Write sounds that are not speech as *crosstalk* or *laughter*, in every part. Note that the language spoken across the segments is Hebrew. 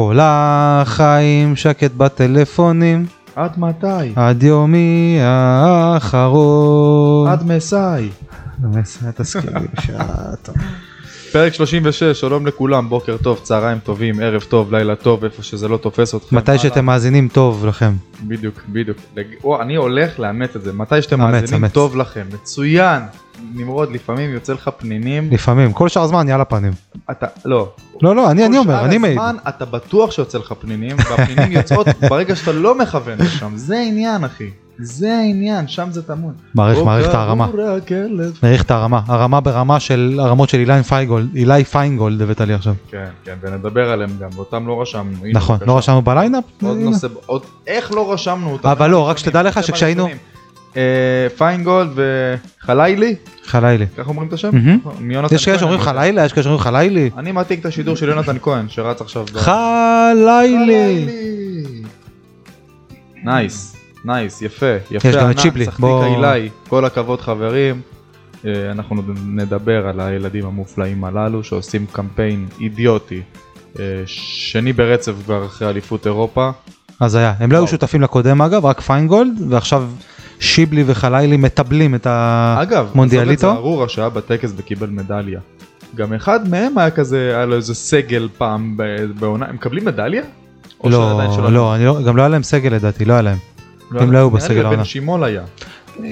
כל החיים שקט בטלפונים, עד מתי? עד יומי האחרון. עד לי בשעה טוב. פרק 36, שלום לכולם, בוקר טוב, צהריים טובים, ערב טוב, לילה טוב, איפה שזה לא תופס אתכם. מתי. שאתם מאזינים טוב לכם. בדיוק, בדיוק. אני הולך לאמץ את זה, מתי שאתם מאזינים. טוב לכם, מצוין. נמרוד, לפעמים יוצא לך פנינים, לפעמים, כל שאר הזמן יאללה פנים. אתה, לא. לא, לא, אני אני כל אומר, שאר אני מעיד. הזמן אתה בטוח שיוצא לך פנינים, והפנינים יוצאות *laughs* ברגע שאתה לא מכוון לשם, זה העניין אחי. זה העניין, שם זה טמון. מעריך, מעריך את הרמה. מעריך את הרמה. הרמה ברמה של הרמות של אילי פיינגולד, אילי פיינגולד הבאת לי עכשיו. כן, כן, ונדבר עליהם גם, ואותם לא רשמנו. נכון. לא רשמנו ב line-up? עוד. נושא, עוד, איך לא רשמנו אותם? אבל לא, רק שתדע לך שכשהיינו- פיינגולד וחלילי, חלילי. ככה אומרים את השם? מיונתן יש כאלה שאומרים. חלילה, יש כאלה שאומרים חלילי. אני מעתיק את השידור של יונתן כהן שרץ עכשיו. חלילי. nice, nice, יפה, יפה. יש גם את קהילי, כל הכבוד חברים. אה, אנחנו נדבר על הילדים המופלאים הללו שעושים קמפיין אידיוטי. אה, שני ברצף כבר אחרי אליפות אירופה. אז היה. הם לא היו. שותפים לקודם אגב, רק פיינגולד, ועכשיו שיבלי וחלילי מטבלים את אגב, המונדיאליטו. עזוב את זה, ארורה שהיה בטקס וקיבל מדליה. גם אחד מהם היה כזה, היה לו איזה סגל פעם בעונה, הם מקבלים מדליה? לא? לא, לא- גם לא היה להם סגל לדעתי, לא היה להם. הם לא היו בסגל העונה. בן שימול היה.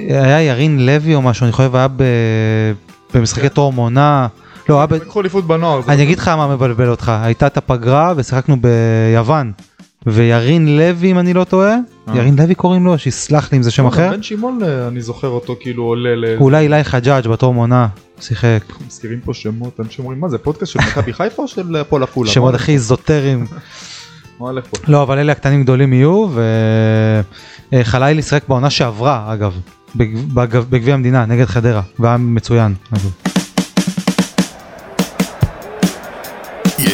היה ירין לוי או משהו, אני חושב היה ב- במשחקי כן. טרום עונה. לא, היה ב... לקחו אליפות בנוער. אני לא- אגיד לך מה מבלבל אותך, הייתה את הפגרה ושיחקנו ביוון. וירין לוי אם אני לא טועה, אה. ירין לוי קוראים לו, שיסלח לי אם זה שם אחר. בן שימול אה, אני זוכר אותו כאילו עולה ל... אולי אילי חג'אג' בתור עונה, שיחק. מזכירים פה שמות, אנשים אומרים מה זה פודקאסט של מכבי חיפה או של הפועל עפולה? שמות הכי איזוטריים. *laughs* לא, אבל אלה הקטנים גדולים יהיו, וחלילי שיחק בעונה שעברה, אגב, בג- בג- בגביע המדינה, נגד חדרה, והיה מצוין. אגב.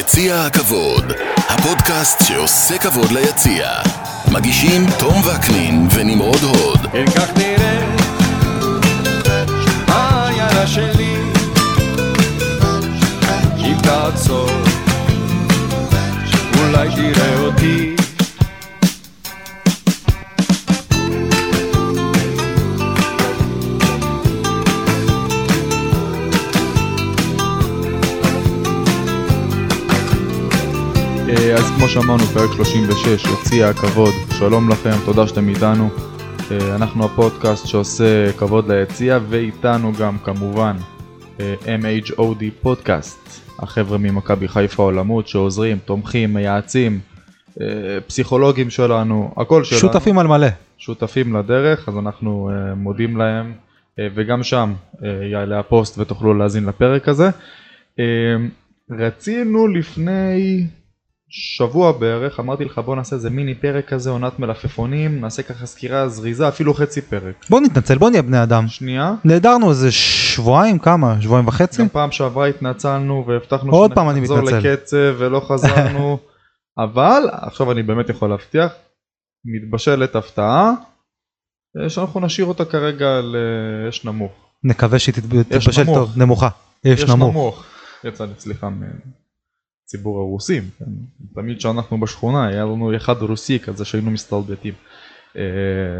יציע הכבוד, הפודקאסט שעושה כבוד ליציע. מגישים תום וקנין ונמרוד הוד. כן כך נראה העיירה שלי אם תעצור אולי תראה אותי אז כמו שאמרנו פרק 36 יציע הכבוד. שלום לכם תודה שאתם איתנו. אה, אנחנו הפודקאסט שעושה כבוד ליציע ואיתנו גם כמובן אה, MHOD פודקאסט החבר'ה ממכבי חיפה עולמות שעוזרים תומכים מייעצים אה, פסיכולוגים שלנו הכל שלנו. שותפים על מלא. שותפים לדרך אז אנחנו מודים להם. וגם שם יעלה הפוסט ותוכלו להאזין לפרק הזה. רצינו לפני שבוע בערך אמרתי לך בוא נעשה איזה מיני פרק כזה עונת מלפפונים נעשה ככה סקירה זריזה אפילו חצי פרק. בוא נתנצל, בוא נהיה בני אדם. שנייה נעדרנו איזה שבועיים, כמה? שבועיים וחצי? גם פעם שעברה התנצלנו והבטחנו עוד פעם אני מתנצל. לקצב ולא חזרנו *laughs* אבל עכשיו אני באמת יכול להבטיח מתבשלת הפתעה אה, שאנחנו נשאיר אותה כרגע לאש נמוך. נקווה שהיא תת- תתבשל נמוך. טוב, נמוכה. יש נמוך. יצא לי סליחה מציבור הרוסים. כן? תמיד כשאנחנו בשכונה היה לנו אחד רוסי כזה שהיינו מסתלבטים. אה,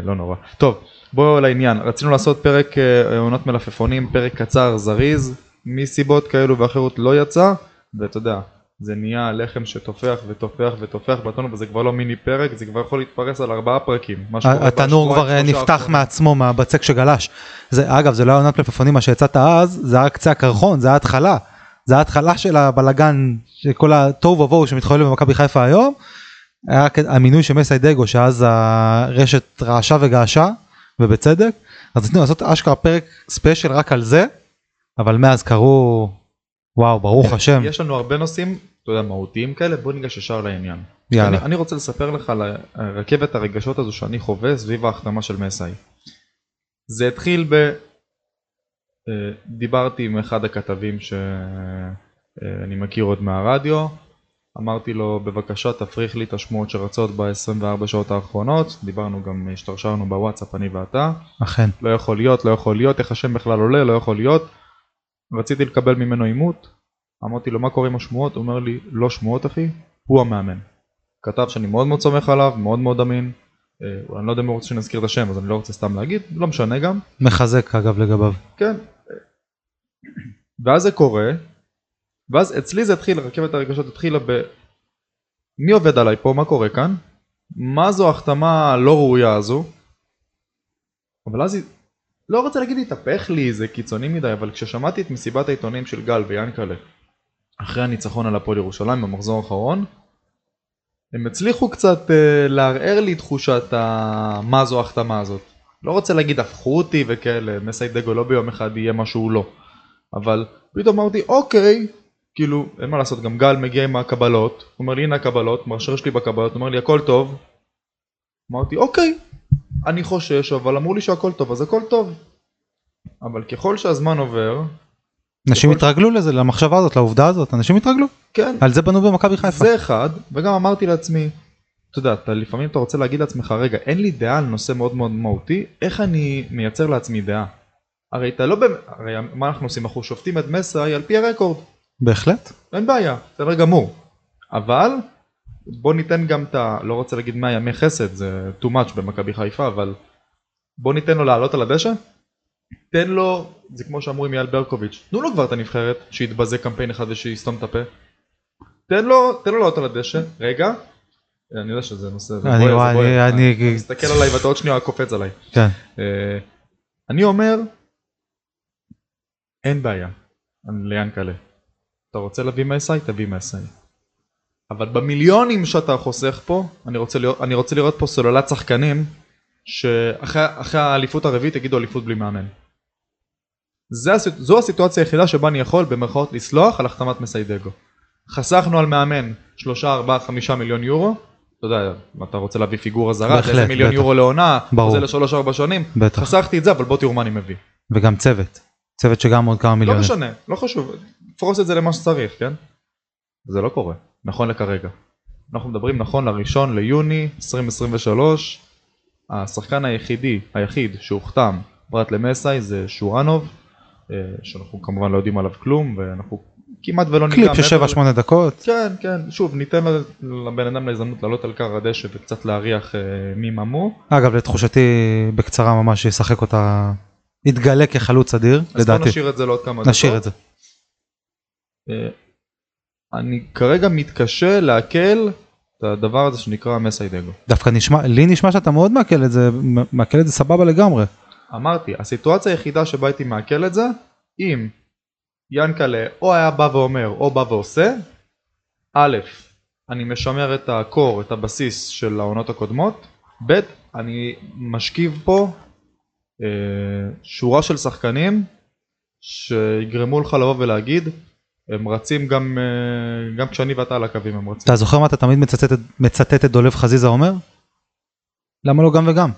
לא נורא. טוב בואו לעניין רצינו לעשות פרק אה, עונת מלפפונים פרק קצר זריז מסיבות כאלו ואחרות לא יצא ואתה יודע זה נהיה לחם שתופח ותופח ותופח בתונו וזה כבר לא מיני פרק זה כבר יכול להתפרס על ארבעה פרקים. התנור כבר שלושה נפתח. מעצמו מהבצק שגלש. זה אגב זה לא היה עונת מלפפונים מה שהצעת אז זה היה קצה הקרחון זה היה התחלה. זה ההתחלה של הבלגן של כל התוהו ובוהו שמתחולל במכבי חיפה היום. היה המינוי של מסיידגו שאז הרשת רעשה וגעשה ובצדק. אז רצינו לעשות אשכרה פרק ספיישל רק על זה. אבל מאז קרו וואו ברוך השם יש לנו הרבה נושאים, אתה יודע, מהותיים כאלה, בוא ניגש ישר לעניין. יאללה. אני, אני רוצה לספר לך על רכבת הרגשות הזו שאני חווה סביב ההחתמה של מסאי. זה התחיל ב... אה, דיברתי עם אחד הכתבים שאני מכיר עוד מהרדיו, אמרתי לו בבקשה תפריך לי את השמועות שרצות ב-24 שעות האחרונות, דיברנו גם, השתרשרנו בוואטסאפ אני ואתה, אכן. לא יכול להיות, לא יכול להיות, איך השם בכלל עולה, לא יכול להיות. רציתי לקבל ממנו עימות, אמרתי לו מה קורה עם השמועות, הוא אומר לי לא שמועות אחי, הוא המאמן. כתב שאני מאוד מאוד סומך עליו, מאוד מאוד אמין. אה, אני לא יודע אם הוא רוצה שנזכיר את השם אז אני לא רוצה סתם להגיד, לא משנה גם. מחזק אגב לגביו. כן. ואז זה קורה, ואז אצלי זה התחיל, רכבת הרגשות התחילה ב... מי עובד עליי פה? מה קורה כאן? מה זו ההחתמה הלא ראויה הזו? אבל אז היא... לא רוצה להגיד התהפך לי, זה קיצוני מדי, אבל כששמעתי את מסיבת העיתונים של גל ויאנקלה אחרי הניצחון על הפועל ירושלים במחזור האחרון, הם הצליחו קצת uh, לערער לי תחושת ה... מה זו ההחתמה הזאת. לא רוצה להגיד הפכו אותי וכאלה, מסיידגו לא ביום אחד יהיה מה שהוא לא. אבל פתאום אמרתי אוקיי, כאילו אין מה לעשות, גם גל מגיע עם הקבלות, הוא אומר לי הנה הקבלות, מרשר שלי בקבלות, הוא אומר לי הכל טוב. אמרתי אוקיי, אני חושש, אבל אמרו לי שהכל טוב, אז הכל טוב. אבל ככל שהזמן עובר, אנשים יכול- התרגלו לזה, למחשבה הזאת, לעובדה הזאת, אנשים התרגלו. כן, על זה בנו במכבי חיפה. זה אחד, וגם אמרתי לעצמי, אתה יודע, אתה, לפעמים אתה רוצה להגיד לעצמך, רגע, אין לי דעה על נושא מאוד מאוד מהותי, איך אני מייצר לעצמי דעה? הרי אתה לא באמת, הרי מה אנחנו עושים? אנחנו שופטים את מסאי על פי הרקורד, בהחלט. אין בעיה, בסדר גמור. אבל, בוא ניתן גם את ה... לא רוצה להגיד 100 ימי חסד, זה too much במכבי חיפה, אבל בוא ניתן לו לעלות על הדשא, תן לו, זה כמו שאמרו עם אייל ברקוביץ', תנו לו כבר את הנבחרת, שיתבזה קמפיין אחד ושיסתום את הפה. תן לו, תן לו לעלות על הדשא, רגע, אני יודע שזה נושא, זה אני- בוער, זה בוער. מסתכל עליי ואתה עוד שנייה קופץ עליי. כן. אה, אני אומר, אין בעיה, אני ליאנקלה. אתה רוצה להביא מסאי? תביא מסאי. אבל במיליונים שאתה חוסך פה, אני רוצה לראות, אני רוצה לראות פה סוללת שחקנים שאחרי אחרי האליפות הרביעית יגידו אליפות בלי מאמן. זה, זו הסיטואציה היחידה שבה אני יכול במרכאות לסלוח על החתמת מסיידגו. חסכנו על מאמן 3, 4, 5 מיליון יורו, אתה יודע, אם אתה רוצה להביא פיגורה זרה, בהחלט, מיליון בטח. יורו לעונה, ברור. זה לשלוש ארבע שנים, בטח. חסכתי את זה, אבל בוא תראו מה אני מביא. וגם צוות. צוות שגם עוד כמה לא מיליונים. משנה, לא חשוב, פרוס את זה למה שצריך, כן? זה לא קורה, נכון לכרגע. אנחנו מדברים נכון לראשון ליוני 2023, השחקן היחידי, היחיד שהוחתם פרט למסאי זה שורנוב, אה, שאנחנו כמובן לא יודעים עליו כלום, ואנחנו כמעט ולא ניגע קליפ של מעבר 7-8 דקות. כן, כן, שוב, ניתן לבן אדם להזדמנות לעלות על קר הדשא וקצת להריח אה, מי ממו. אגב לתחושתי בקצרה ממש ישחק אותה. יתגלה כחלוץ אדיר אז בוא לדעתי. נשאיר את זה לעוד כמה דקות. נשאיר את זה. אה, אני כרגע מתקשה לעכל את הדבר הזה שנקרא מסיידגו. דווקא נשמע לי נשמע שאתה מאוד מעכל את זה מעכל את זה סבבה לגמרי. אמרתי, הסיטואציה היחידה שבה הייתי מעכל את זה, אם ינקלה או היה בא ואומר או בא ועושה, א', אני משמר את הקור, את הבסיס של העונות הקודמות, ב', אני משכיב פה שורה של שחקנים שיגרמו לך לבוא ולהגיד, הם רצים גם, אה, גם כשאני ואתה על הקווים הם רצים. אתה זוכר מה אתה תמיד מצטט, מצטט את דולב חזיזה אומר? למה לא גם וגם?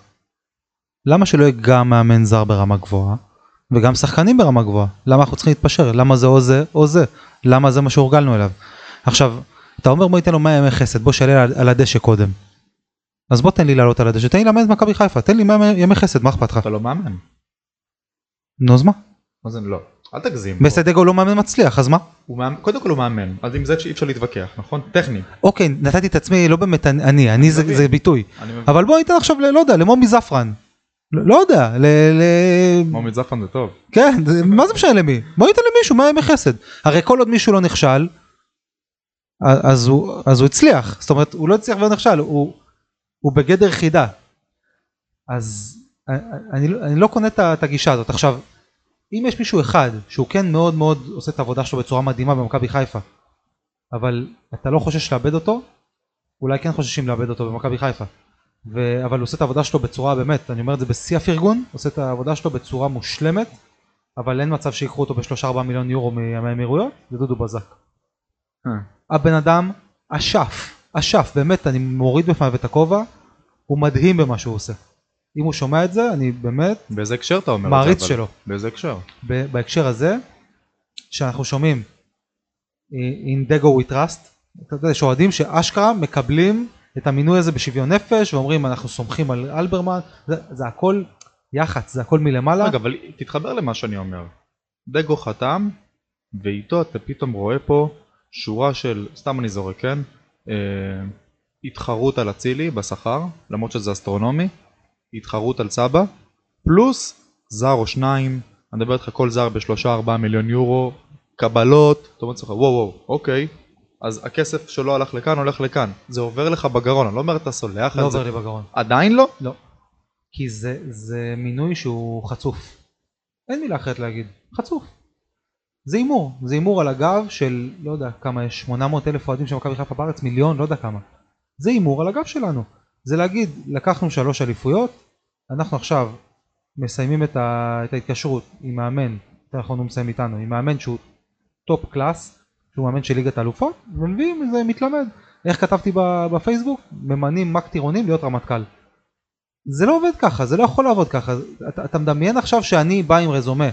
למה שלא יהיה גם מאמן זר ברמה גבוהה וגם שחקנים ברמה גבוהה? למה אנחנו צריכים להתפשר? למה זה או זה או זה? למה זה מה שהורגלנו אליו? עכשיו, אתה אומר בוא ניתן לו 100 ימי חסד, בוא שיעלה על, על הדשא קודם. אז בוא תן לי לעלות על הדשא, תן לי לאמן את מכבי חיפה, תן לי 100 ימי חסד, מה אכפת לך? אתה לא מאמן. נו אז מה? מה זה לא? אל תגזים. בסדגו לא מאמן מצליח, אז מה? הוא מאמן, קודם כל הוא מאמן, אז עם זה אי אפשר להתווכח, נכון? טכני. אוקיי, נתתי את עצמי, לא באמת אני, אני, אני זה. זה ביטוי. אבל בוא ניתן עכשיו, לא יודע, למומי זפרן. לא, לא יודע, ל... ל... מומי זפן זה טוב. כן, מה זה משנה למי? בוא ניתן למישהו, מה ימי חסד? הרי כל עוד מישהו לא נכשל, אז הוא, אז הוא הצליח. זאת אומרת, הוא לא הצליח ולא נכשל, הוא, הוא בגדר חידה. אז אני, אני, לא- אני לא קונה את הגישה הזאת. עכשיו, אם יש מישהו אחד שהוא כן מאוד מאוד עושה את העבודה שלו בצורה מדהימה במכבי חיפה, אבל אתה לא חושש לאבד אותו, אולי כן חוששים לאבד אותו במכבי חיפה. ו... אבל הוא עושה את העבודה שלו בצורה באמת, אני אומר את זה בשיא הפרגון, עושה את העבודה שלו בצורה מושלמת, אבל אין מצב שיקחו אותו בשלושה ארבעה מיליון יורו מהאמירויות, זה דודו בזק. הבן אדם אשף, אשף, באמת, אני מוריד בפניו את הכובע, הוא מדהים במה שהוא עושה. אם הוא שומע את זה, אני באמת באיזה הקשר אתה אומר את זה? מעריץ? שלו. באיזה הקשר? ב- בהקשר הזה, שאנחנו שומעים in Dego we trust, אתה יודע, יש אוהדים שאשכרה מקבלים את המינוי הזה בשוויון נפש ואומרים אנחנו סומכים על אלברמן, זה, זה הכל יח"צ, זה הכל מלמעלה. רגע, אבל תתחבר למה שאני אומר. דגו חתם, ואיתו אתה פתאום רואה פה שורה של, סתם אני זורק, כן? אה, התחרות על אצילי בשכר, למרות שזה אסטרונומי, התחרות על סבא, פלוס זר או שניים, אני מדבר איתך כל זר בשלושה ארבעה מיליון יורו, קבלות, אתה אומר לעצמך וואו וואו, אוקיי, אז הכסף שלו הלך לכאן, הולך לכאן, זה עובר לך בגרון, אני לא אומר אתה סולח לא על זה, עובר לי בגרון. עדיין לא? לא. כי זה, זה מינוי שהוא חצוף. אין מילה אחרת להגיד. חצוף. זה הימור. זה הימור על הגב של, לא יודע כמה יש, 800 אלף אוהדים של מכבי חיפה בארץ, מיליון, לא יודע כמה. זה הימור על הגב שלנו. זה להגיד, לקחנו שלוש אליפויות, אנחנו עכשיו מסיימים את, ה, את ההתקשרות עם מאמן, יותר נכון הוא מסיים איתנו, עם מאמן שהוא top class, שהוא מאמן של ליגת האלופות, ומביאים איזה מתלמד. איך כתבתי בפייסבוק? ממנים מ"כ טירונים להיות רמטכ"ל. זה לא עובד ככה, זה לא יכול לעבוד ככה. אתה, אתה מדמיין עכשיו שאני בא עם רזומה,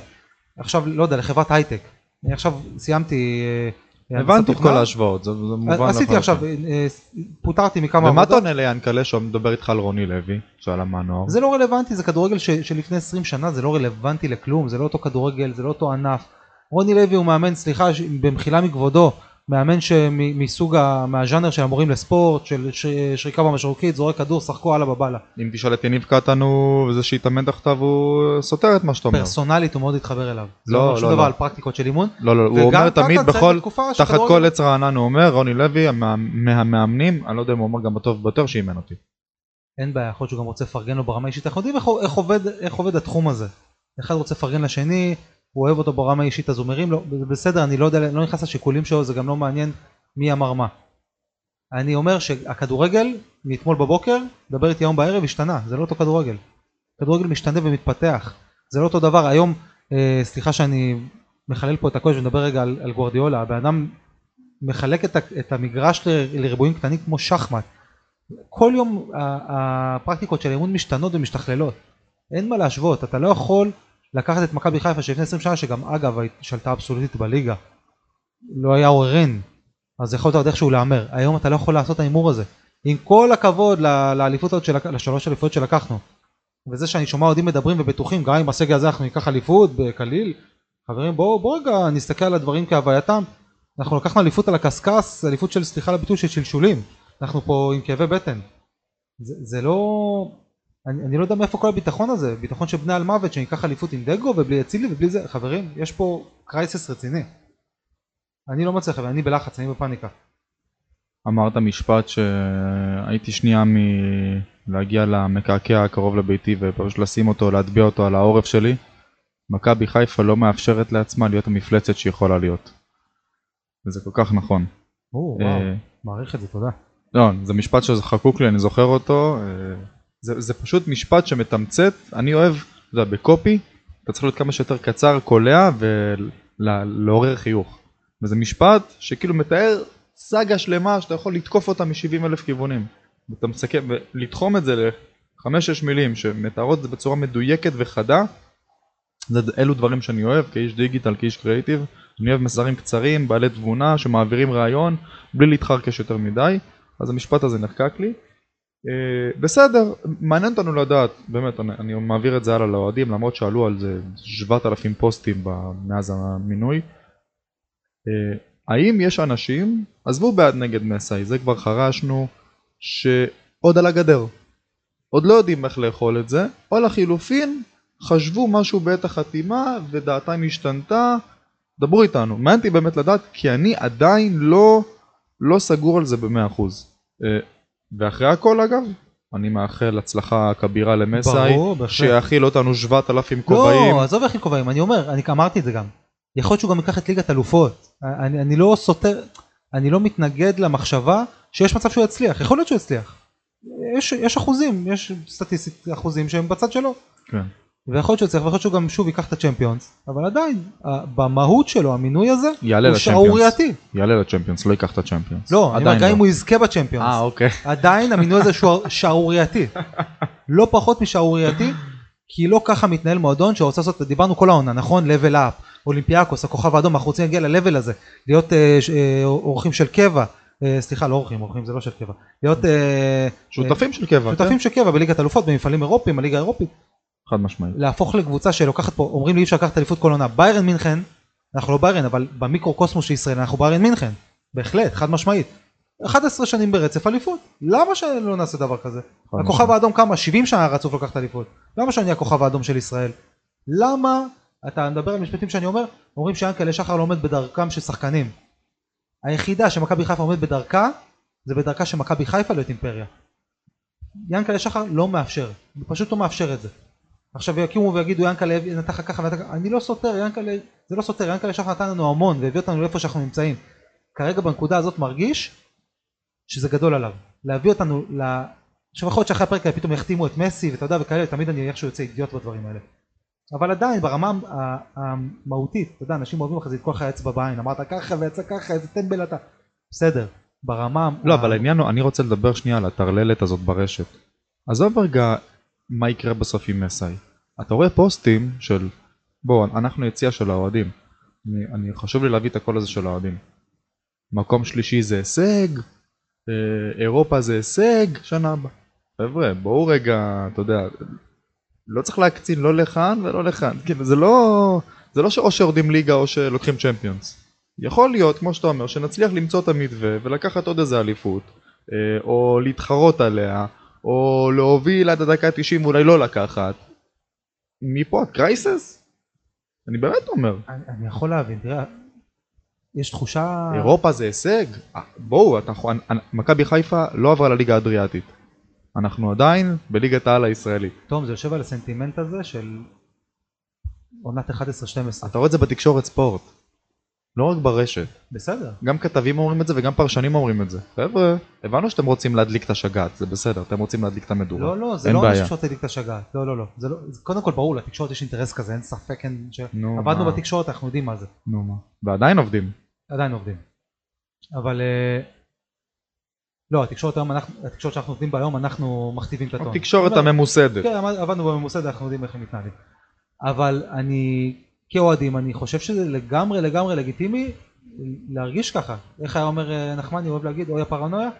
עכשיו לא יודע, לחברת הייטק. אני עכשיו סיימתי... אה, הבנתי את. כל ההשוואות, זה, זה מובן עשיתי לחלוטין. עכשיו, אה, פוטרתי מכמה ומה אתה עבודות. עונה ליענקלה שמדבר איתך על רוני לוי, שואל מהנוער? זה לא רלוונטי, זה כדורגל ש, שלפני 20 שנה, זה לא רלוונטי לכלום, זה לא אותו כדורגל, זה לא אותו ענף. רוני לוי הוא מאמן, סליחה, במחילה מכבודו, מאמן מסוג, מהז'אנר של המורים לספורט, של שריקה במשרוקית, זורק כדור, שחקו הלאה בבאללה. אם תשאל את יניב קטן הוא וזה שהתאמן תחתיו הוא סותר את מה שאתה אומר. פרסונלית הוא מאוד התחבר אליו. זה לא, לא לא, שום לא. דבר על פרקטיקות של אימון. לא, לא, הוא אומר תמיד בכל, תחת כל עץ רענן הוא אומר, רוני לוי המא- מהמאמנים, אני לא יודע אם הוא אומר גם הטוב ביותר שאימן אותי. אין בעיה, יכול להיות שהוא גם רוצה לפרגן לו ברמה האישית, אנחנו יודעים איך עובד התחום הזה. אחד רוצה לפרגן לשני, הוא אוהב אותו ברמה האישית אז הוא מרים לו, זה בסדר, אני לא יודע, לא נכנס לשיקולים שלו, זה גם לא מעניין מי אמר מה. אני אומר שהכדורגל, מאתמול בבוקר, דבר איתי היום בערב, השתנה, זה לא אותו כדורגל. כדורגל משתנה ומתפתח, זה לא אותו דבר, היום, אה, סליחה שאני מחלל פה את הקודש ומדבר רגע על, על גוורדיולה, הבן אדם מחלק את, את המגרש לריבועים קטנים כמו שחמט. כל יום הפרקטיקות של האימון משתנות ומשתכללות. אין מה להשוות, אתה לא יכול לקחת את מכבי חיפה שלפני 20 שנה, שגם אגב שלטה אבסולוטית בליגה. לא היה עוררין, אז יכולת עוד איכשהו להמר. היום אתה לא יכול לעשות את ההימור הזה. עם כל הכבוד לאליפות הזאת, שלק- לשלוש אליפויות שלקחנו. וזה שאני שומע אוהדים מדברים ובטוחים, גם עם הסגל הזה אנחנו ניקח אליפות בקליל. חברים בואו בוא רגע נסתכל על הדברים כהווייתם. אנחנו לקחנו אליפות על הקשקש, אליפות של סליחה על הביטוי של שלשולים. אנחנו פה עם כאבי בטן. זה, זה לא... אני, אני לא יודע מאיפה כל הביטחון הזה, ביטחון של בני על מוות שניקח אליפות עם דגו ובלי אצילי ובלי זה, חברים, יש פה קרייסס רציני. אני לא מצליח, אני בלחץ, אני בפאניקה. אמרת משפט שהייתי שנייה מלהגיע למקעקע הקרוב לביתי ופשוט לשים אותו, להטביע אותו על העורף שלי. מכבי חיפה לא מאפשרת לעצמה להיות המפלצת שהיא יכולה להיות. וזה כל כך נכון. או, אה, וואו, מעריך את זה, תודה. לא, זה משפט שחקוק לי, אני זוכר אותו. זה, זה פשוט משפט שמתמצת, אני אוהב, אתה יודע, בקופי, אתה צריך להיות כמה שיותר קצר, קולע ולעורר חיוך. וזה משפט שכאילו מתאר סאגה שלמה שאתה יכול לתקוף אותה מ-70 אלף כיוונים. ואתה מסכם, ולתחום את זה ל-5-6 מילים שמתארות את זה בצורה מדויקת וחדה, זה, אלו דברים שאני אוהב כאיש דיגיטל, כאיש קריאיטיב. אני אוהב מסרים קצרים, בעלי תבונה, שמעבירים רעיון, בלי להתחרקש יותר מדי. אז המשפט הזה נחקק לי. Uh, בסדר, מעניין אותנו לדעת, באמת, אני, אני מעביר את זה הלאה לאוהדים, למרות שעלו על זה 7,000 פוסטים מאז המינוי. Uh, האם יש אנשים, עזבו בעד נגד מסאי, זה כבר חרשנו, שעוד על הגדר, עוד לא יודעים איך לאכול את זה, או לחילופין, חשבו משהו בעת החתימה ודעתם השתנתה, דברו איתנו, מעניין אותי באמת לדעת, כי אני עדיין לא, לא סגור על זה במאה אחוז. ואחרי הכל אגב, אני מאחל הצלחה כבירה למסאי. שיאכיל אותנו 7,000 כובעים. לא, עזוב איך עם כובעים, אני אומר, אני אמרתי את זה גם. יכול להיות שהוא גם ייקח את ליגת אלופות. אני, אני לא סותר, אני לא מתנגד למחשבה שיש מצב שהוא יצליח, יכול להיות שהוא יצליח. יש, יש אחוזים, יש סטטיסטית אחוזים שהם בצד שלו. כן. ויכול להיות שהוא יצליח, ויכול להיות שהוא גם שוב ייקח את הצ'מפיונס, אבל עדיין, במהות שלו, המינוי הזה, הוא. שערורייתי. יעלה לצ'מפיונס, לא ייקח את הצ'מפיונס. לא, אני אומר, גם לא. אם הוא יזכה בצ'מפיונס. אה, אוקיי. עדיין המינוי הזה *laughs* שערורייתי. לא פחות משערורייתי, כי לא ככה מתנהל מועדון שרוצה לעשות, דיברנו כל העונה, נכון? level up, אולימפיאקוס, הכוכב האדום, אנחנו רוצים להגיע ל-level הזה, להיות אה, אה, אורחים של קבע, סליחה, לא אורחים, אורחים זה לא של קבע, להיות שותפים של קבע, שותפים של קבע בליגת אלופות, במפעלים אירופיים, בליגה האירופית, כן? חד משמעית. להפוך לקבוצה שלוקחת פה, אומרים לי אי אפשר לקחת אליפות כל עונה, ביירן מינכן, אנחנו לא ביירן, אבל במיקרו קוסמוס של ישראל אנחנו ביירן מינכן, בהחלט, חד משמעית. 11 שנים ברצף אליפות. למה שלא נעשה דבר כזה? הכוכב האדום כמה? 70 שנה רצוף לקחת אליפות. למה שאני הכוכב האדום של ישראל? למה, אתה מדבר על משפטים שאני אומר, אומרים שיענקל'ה שחר לא עומד בדרכם של שחקנים. היחידה שמכבי חיפה עומד בדרכה, זה בדרכה של מכבי חיפה להיות אימפריה. יענקל'ה שחר לא מאפשר, הוא פשוט לא מאפשר את זה. עכשיו יקומו ויגידו יענקל'ה נתן לך ככה ונתן ככה, אני לא סותר, יענקל'ה, זה לא סותר, יענקל'ה שחר נתן לנו המון והביא אותנו לאיפה שאנחנו נמצאים. כרגע בנקודה הזאת מרגיש שזה גדול עליו. להביא אותנו ל... עכשיו יכול להיות שאחרי הפרק פתאום יחתימו את מסי ואתה יודע וכאלה, תמיד אני איכשהו יוצא אידיוט בדברים האלה. אבל עדיין ברמה המהותית, אתה יודע, אנשים אוהבים אחרי זה לתקוע לך אצבע בעין, אמרת ככה ויצא ככה, איזה טמבל אתה. בסדר, ברמה... לא, אבל העניין אני רוצה לדבר שנייה על הטרללת הזאת ברשת. עזוב רגע מה יקרה בסוף עם מסאי. אתה רואה פוסטים של, בוא, אנחנו יציע של האוהדים. אני, אני חשוב לי להביא את הקול הזה של האוהדים. מקום שלישי זה הישג, אה, אירופה זה הישג, שנה הבאה. חבר'ה, בואו רגע, אתה יודע, לא צריך להקצין לא לכאן ולא לכאן. כאילו, זה לא, זה לא שאו שיורדים ליגה או שלוקחים צ'מפיונס. יכול להיות, כמו שאתה אומר, שנצליח למצוא את המתווה ולקחת עוד איזה אליפות, אה, או להתחרות עליה, או להוביל עד הדקה ה-90 ואולי לא לקחת. מפה עד קרייסס? אני באמת אומר, אני, אני יכול להבין, תראה, יש תחושה... אירופה זה הישג? אה, בואו, מכבי חיפה לא עברה לליגה האדריאטית. אנחנו עדיין בליגת העל הישראלית. תום, זה יושב על הסנטימנט הזה של עונת 11-12. אתה רואה את זה בתקשורת ספורט. לא רק ברשת. בסדר. גם כתבים אומרים את זה וגם פרשנים אומרים את זה. חבר'ה, הבנו שאתם רוצים להדליק את השגעת, זה בסדר, אתם רוצים להדליק את המדורה. לא, לא, זה לא. אנשים שרוצה להדליק את השגעת. לא, לא, לא. זה לא, זה קודם כל ברור, לתקשורת יש אינטרס כזה, אין ספק, אין... ש... נו, עבדנו מה? בתקשורת, אנחנו יודעים מה זה. נו מה. ועדיין עובדים. עדיין עובדים. אבל... אה, לא, התקשורת היום, אנחנו, התקשורת שאנחנו עובדים בה היום, אנחנו מכתיבים את הטון. התקשורת הממוסדת. כן, עבד- עבדנו בממוסד, אנחנו יודעים איך הם מתנהלים. אבל אני, כאוהדים, אני חושב שזה לגמרי לגמרי לגיטימי להרגיש ככה. איך היה אומר אה, נחמני, אוהב להגיד, אוי הפרנויה?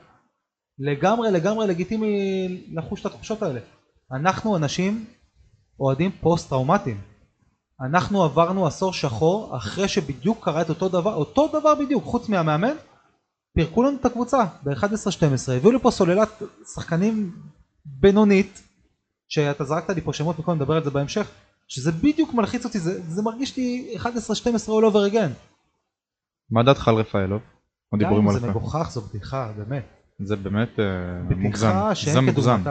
לגמרי לגמרי לגיטימי לחוש את התחושות האלה. אנחנו אנשים אוהדים פוסט טראומטיים. אנחנו עברנו עשור שחור אחרי שבדיוק קרה את אותו דבר, אותו דבר בדיוק, חוץ מהמאמן, פירקו לנו את הקבוצה ב-11-12, הביאו לפה סוללת שחקנים בינונית, שאתה זרקת לי פה שמות מקודם, נדבר על זה בהמשך, שזה בדיוק מלחיץ אותי, זה, זה מרגיש לי 11-12 all over again. מה דעתך על רפאלוב? הדיבורים די, עליך. זה מגוחך, זו בדיחה, באמת. זה באמת אה, מוגזם. זה מוגזם.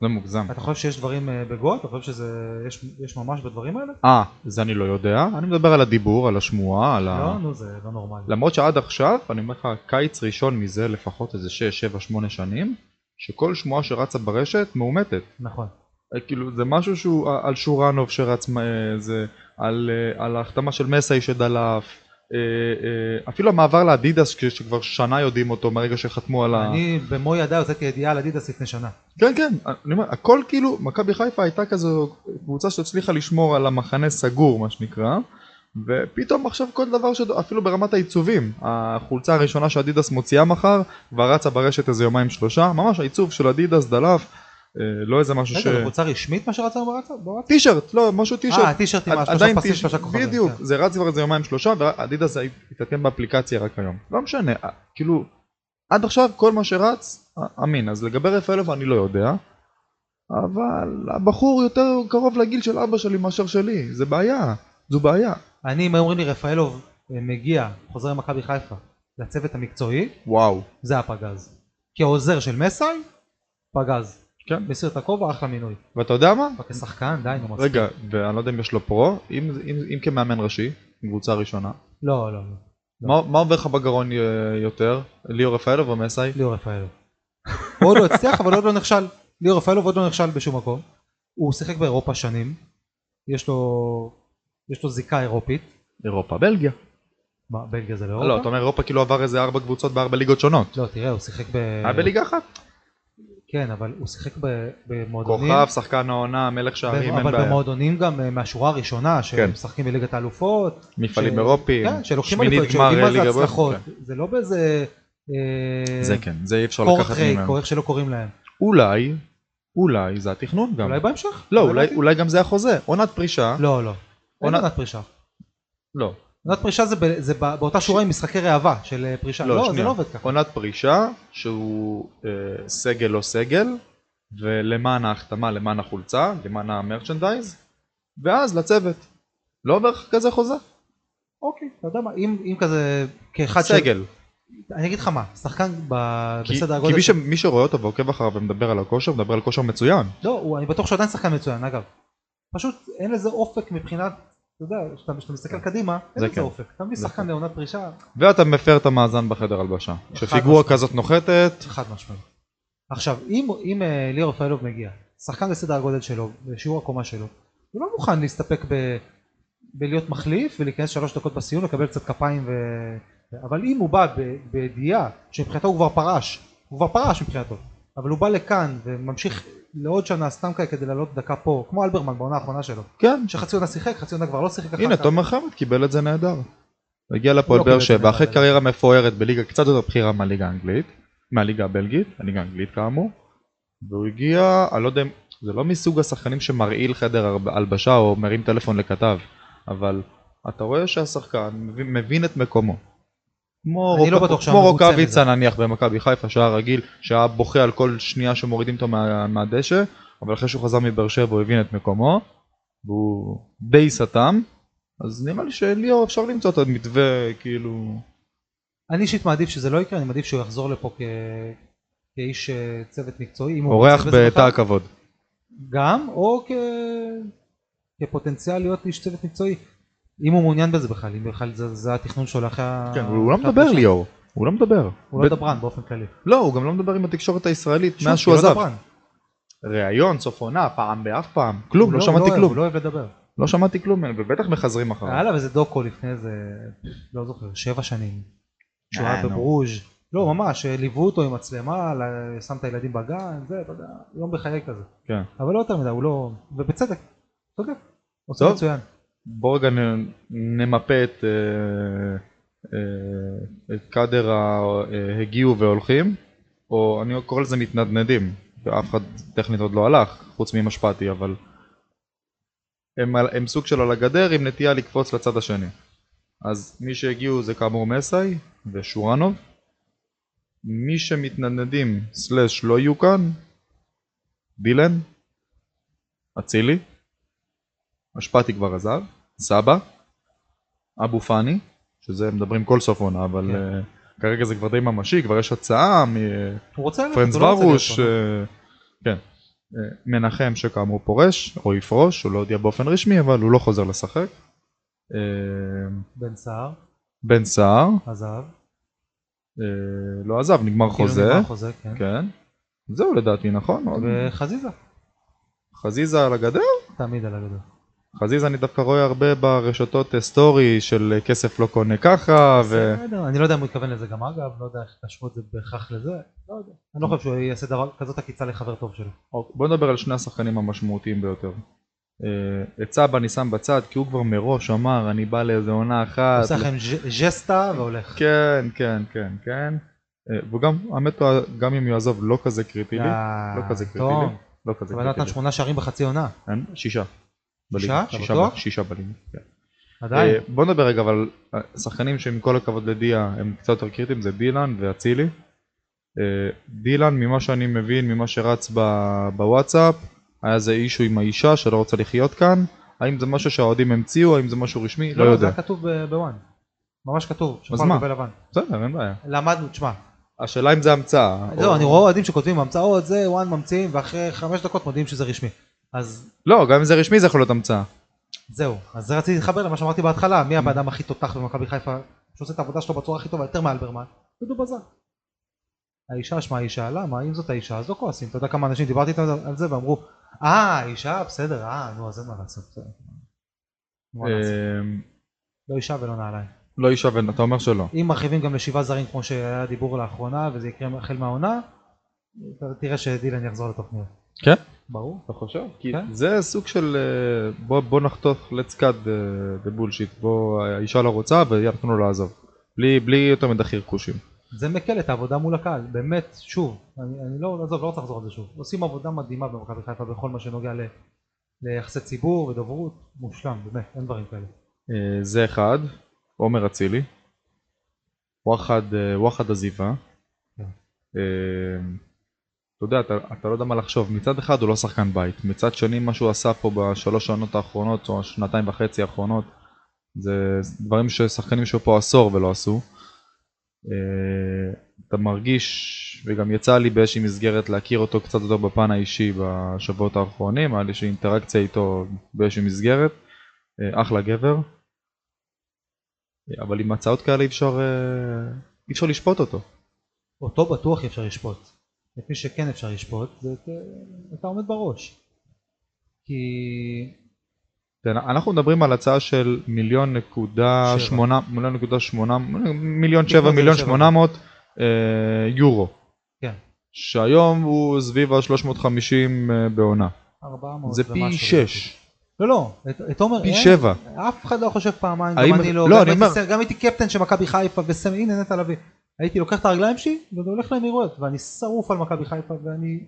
זה מוגזם. אתה חושב שיש דברים אה, בגו? אתה חושב שיש יש ממש בדברים האלה? אה, זה אני לא יודע. אני מדבר על הדיבור, על השמועה, על ה... לא, נו, זה לא נורמלי. למרות שעד עכשיו, אני אומר לך, קיץ ראשון מזה לפחות איזה 6, 7, 8 שנים, שכל שמועה שרצה ברשת מאומתת. נכון. אה, כאילו זה משהו שהוא אה, על שורנוב שרץ, אה, זה על, על ההחתמה של מסאי שדלף, אפילו המעבר לאדידס שכבר שנה יודעים אותו מהרגע שחתמו על ה... אני במו ידיי הוצאתי ידיעה על אדידס לפני שנה. כן כן, אני אומר, הכל כאילו, מכבי חיפה הייתה כזו קבוצה שהצליחה לשמור על המחנה סגור מה שנקרא, ופתאום עכשיו כל דבר, ש... אפילו ברמת העיצובים, החולצה הראשונה שאדידס מוציאה מחר, כבר רצה ברשת איזה יומיים שלושה, ממש העיצוב של אדידס דלף, לא איזה משהו ש... רגע, קבוצה רשמית מה שרצה ברצה? טישרט, לא, משהו טישרט. אה, טישרטים, עד- שלושה עדיין פסים, שלושה כוכבים. בדיוק, כן. זה רץ כבר איזה יומיים שלושה, ואדידס התעדכן באפליקציה רק היום. לא משנה, אה, כאילו, עד עכשיו כל מה שרץ, אה, אמין. אז לגבי רפאלוב אני לא יודע, אבל הבחור יותר קרוב לגיל של אבא שלי מאשר שלי, זה בעיה, זו בעיה. אני, אם אומרים לי רפאלוב אה, מגיע, חוזר למכבי חיפה, לצוות המקצועי, וואו. זה הפגז. כעוזר של מסאי, פגז. כן. מסיר את הכובע, אחלה מינוי. ואתה יודע מה? כשחקן, די, נו מצחיק. רגע, ואני לא יודע אם יש לו פרו, אם, אם, אם כמאמן ראשי, קבוצה ראשונה, לא, לא, לא. מה, מה עובר לך בגרון אה, יותר? ליאור רפאלוב או מסאי? ליאור רפאלוב. הוא *laughs* עוד לא הצליח, אבל עוד לא נכשל. ליאור רפאלוב עוד לא נכשל בשום מקום. הוא שיחק באירופה שנים. יש לו, יש לו זיקה אירופית. אירופה, בלגיה. מה, בלגיה זה לא אירופה? לא, אתה אומר אירופה כאילו עבר איזה ארבע קבוצות בארבע ליגות שונות. לא, תראה, הוא שיחק ב... היה בליגה אחת. כן, אבל הוא שיחק ב- במועדונים. כוכב, שחקן העונה, מלך שערים, אין אבל בעיה. במועדונים גם אה, מהשורה הראשונה, כן. שמשחקים בליגת האלופות. מפעלים ש- אירופיים, כן, שלוקחים אליפות, שיודעים מה זה הצלחות. כן. זה לא באיזה... אה, זה כן, זה אי אפשר לקחת ממנו. איך שלא קוראים להם. אולי, אולי זה התכנון גם. אולי בהמשך. לא, אולי. אולי גם זה החוזה. עונת פרישה. לא, לא. אין עונת פרישה. לא. עונת פרישה זה, ב, זה ב, באותה שורה עם משחקי ראווה של אה, פרישה. לא, זה שנייה. לא עובד ככה. עונת פרישה שהוא אה, סגל לא סגל ולמען ההחתמה למען החולצה למען המרצ'נדייז ואז לצוות לא עובר לך כזה חוזה אוקיי, אתה יודע מה, אם, אם כזה, כאחד סגל אני אגיד לך מה, שחקן ב, כי, בסדר כי הגודל... מי, ש, של- מי שרואה אותו ועוקב אחריו ומדבר על הכושר מדבר על כושר מצוין לא, הוא, אני בטוח שהוא עדיין שחקן מצוין, אגב. פשוט אין לזה אופק מבחינת, אתה יודע, כשאתה מסתכל קדימה, אין זה לזה כן. אופק. אתה מביא שחקן כן. לעונת פרישה, ואתה מפר את המאזן בחדר הלבשה כשפיגורה. כזאת נוחתת חד משמעית. עכשיו, אם, אם אה, ליאור רפאלוב מגיע, שחקן בסדר הגודל שלו, בשיעור הקומה שלו, הוא לא מוכן להסתפק בלהיות מחליף ולהיכנס שלוש דקות בסיום, לקבל קצת כפיים ו... אבל אם הוא בא בידיעה שמבחינתו הוא כבר פרש, הוא כבר פרש מבחינתו, אבל הוא בא לכאן וממשיך לעוד שנה סתם כאלה כדי לעלות דקה פה, כמו אלברמן בעונה האחרונה שלו, כן שחצי עונה שיחק, חצי עונה כבר לא שיחק הנה. תומר חמד קיבל את זה נהדר. הגיע לפועל לא קיבל באר שבע אחרי קריירה מפוארת בליגה קצת יותר בכירה מהליגה האנגלית, מהליגה הבלגית, הליגה האנגלית כאמור, והוא הגיע, אני לא יודע, זה לא מסוג השחקנים שמרעיל חדר הלבשה או מרים טלפון לכתב, אבל אתה רואה שהשחקן מבין את מקומו. כמו, לא רוקאביצה. נניח במכבי חיפה שהיה רגיל, שהיה בוכה על כל שנייה שמורידים אותו מה, מהדשא, אבל אחרי שהוא חזר מבאר שבע הוא הבין את מקומו, והוא די סתם, אז נראה לי שליאור אפשר למצוא את המתווה כאילו... אני אישית מעדיף שזה לא יקרה, אני מעדיף שהוא יחזור לפה כ... כאיש אה, צוות מקצועי, אורח בתא. הכבוד. גם, או כ... כפוטנציאל להיות איש צוות מקצועי, אם הוא מעוניין בזה בכלל, אם בכלל זה, זה התכנון שלו אחרי. כן, הוא לא מדבר. ליאור, הוא לא מדבר. הוא לא דברן באופן כללי. לא, הוא גם לא מדבר עם התקשורת הישראלית מאז שהוא הוא לא עזב. ראיון, סוף עונה, פעם באף פעם, כלום, לא הוא שמעתי אוהב, כלום. הוא לא אוהב לדבר. לא שמעתי כלום ובטח מחזרים אחריו. היה לה איזה דוקו לפני איזה, לא זוכר, שבע שנים. שהוא אה, היה נו. בברוז'. לא, ממש, ליוו אותו עם מצלמה, שם את הילדים בגן, זה, אתה יודע, יום בחיי כזה. כן. אבל לא יותר מדי, הוא לא... ובצדק, צודק. עושה טוב. מצוין. בוא רגע נמפה את, אה, אה, את קאדר ההגיעו והולכים, או אני קורא לזה מתנדנדים, ואף אחד טכנית עוד לא הלך, חוץ ממשפטי, אבל הם, הם סוג של על הגדר עם נטייה לקפוץ לצד השני. אז מי שהגיעו זה כאמור מסאי ושורנוב. מי שמתנדנדים סלאש לא יהיו כאן, דילן, אצילי, משפטי כבר עזב, סבא, אבו פאני, שזה מדברים כל סוף עונה, אבל כן. uh, כרגע זה כבר די ממשי, כבר יש הצעה מפרנס לא ורוש, פה. אה, כן, אה, מנחם שכאמור פורש, או יפרוש, הוא לא הודיע באופן רשמי, אבל הוא לא חוזר לשחק. אה, בן סער, בן סער, עזב. אה, לא עזב, נגמר כאילו חוזה, נגמר חוזה, כן. כן, זהו לדעתי נכון, וחזיזה, חזיזה על הגדר? תמיד על הגדול. חזיזה אני דווקא רואה הרבה ברשתות אה, סטורי של אה, כסף לא קונה ככה, ו... בסדר, אני לא יודע אם הוא התכוון לזה גם אגב, לא יודע איך קשרו את זה בהכרח לזה, לא יודע. אני לא חושב שהוא יעשה דבר כזאת עקיצה לחבר טוב שלו. אוקיי, בוא נדבר על שני השחקנים המשמעותיים ביותר. אה, את סבא אני שם בצד כי הוא כבר מראש אמר אני בא לאיזה עונה אחת. עושה לכם ז'סטה והולך. כן כן כן כן. וגם האמת הוא, גם אם הוא יעזוב לא כזה קריטי לי. לא כזה קריטי. לי. לא כזה אבל קריטי נתן לי. שמונה שערים בחצי עונה. אין? שישה. בליגה. שישה? שישה שישה בליגה. כן. עדיין. אה, בוא נדבר רגע אבל אה, שחקנים שעם כל הכבוד לדיה הם קצת יותר קריטיים זה דילן ואצילי. אה, דילן ממה שאני מבין ממה שרץ ב- בוואטסאפ היה איזה אישו עם האישה שלא רוצה לחיות כאן האם זה משהו שהאוהדים המציאו האם זה משהו רשמי לא זה יודע. היה כתוב בוואן. ממש כתוב. שחור מה? על גבי לבן. בסדר אין בעיה. למדנו, תשמע. השאלה אם זה המצאה. או- אני רואה אוהדים שכותבים המצאות, זה וואן ממציאים, ואחרי חמש דקות מודיעים שזה רשמי. אז לא גם אם זה רשמי זה יכול להיות המצאה. זהו. אז זה רציתי להתחבר למה שאמרתי בהתחלה, מי הבן אדם הכי תותח במכבי חיפה, שעושה את העבודה שלו בצורה הכי טובה, יותר מאלברמן? דודו בזק. האישה, שמע האישה, למה? אם זאת האישה, אז לא כועסים. אתה יודע כמה אנשים דיברתי איתם על זה ואמרו, אה, אישה, בסדר, אה, נו, אז אין מה לעשות. בסדר." מה לעשות? אה, לא אישה ולא נעליים. לא אישה ו... אתה אומר שלא. אם מרחיבים גם לשבעה זרים כמו שהיה דיבור לאחרונה, וזה יקרה החל מהעונה, תראה שדילן יחזור לתוכניות. כן? ברור. אתה חושב? כי כן. זה סוג של אה, בוא, בוא נחתוך let's cut the, the bullshit בוא האישה לא רוצה ויאללה תנו לעזוב בלי, בלי יותר מדי חרקושים. זה מקל את העבודה מול הקהל, באמת, שוב, אני, אני לא, עזוב, לא רוצה לחזור על זה שוב, עושים עבודה מדהימה במכבי חיפה בכל מה שנוגע ל, ליחסי ציבור ודוברות, מושלם, באמת, אין דברים כאלה. אה, זה אחד. עומר אצילי, וואחד אה, וואחד עזיבה. אתה יודע, אתה, אתה לא יודע מה לחשוב, מצד אחד הוא לא שחקן בית, מצד שני מה שהוא עשה פה בשלוש שנות האחרונות, או שנתיים וחצי האחרונות, זה דברים ששחקנים שהיו פה עשור ולא עשו. אה, אתה מרגיש, וגם יצא לי באיזושהי מסגרת להכיר אותו קצת יותר בפן האישי בשבועות האחרונים, היה לי איזושהי אינטראקציה איתו באיזושהי מסגרת, אה, אחלה גבר. אבל עם הצעות כאלה אי אפשר, אה, אי אפשר לשפוט אותו. אותו בטוח אי אפשר לשפוט. את מי שכן אפשר לשפוט זה את, אתה עומד בראש. כי כן, אנחנו מדברים על הצעה של מיליון נקודה. שמונה, מיליון נקודה שמונה, מיליון שבע, מיליון. שמונה מאות אה, יורו. כן, שהיום הוא סביב ה-350 אה, בעונה. 400 זה. פי 6. לא לא, את, את עומר פי שבע. אף אחד לא חושב פעמיים, גם אני לא, לא, גם אני הייתי אומר- ס- גם הייתי קפטן של מכבי חיפה וסמי, הנה נטע לביא, הייתי לוקח את הרגליים שלי והולך לאמירויות ואני שרוף על מכבי חיפה ואני,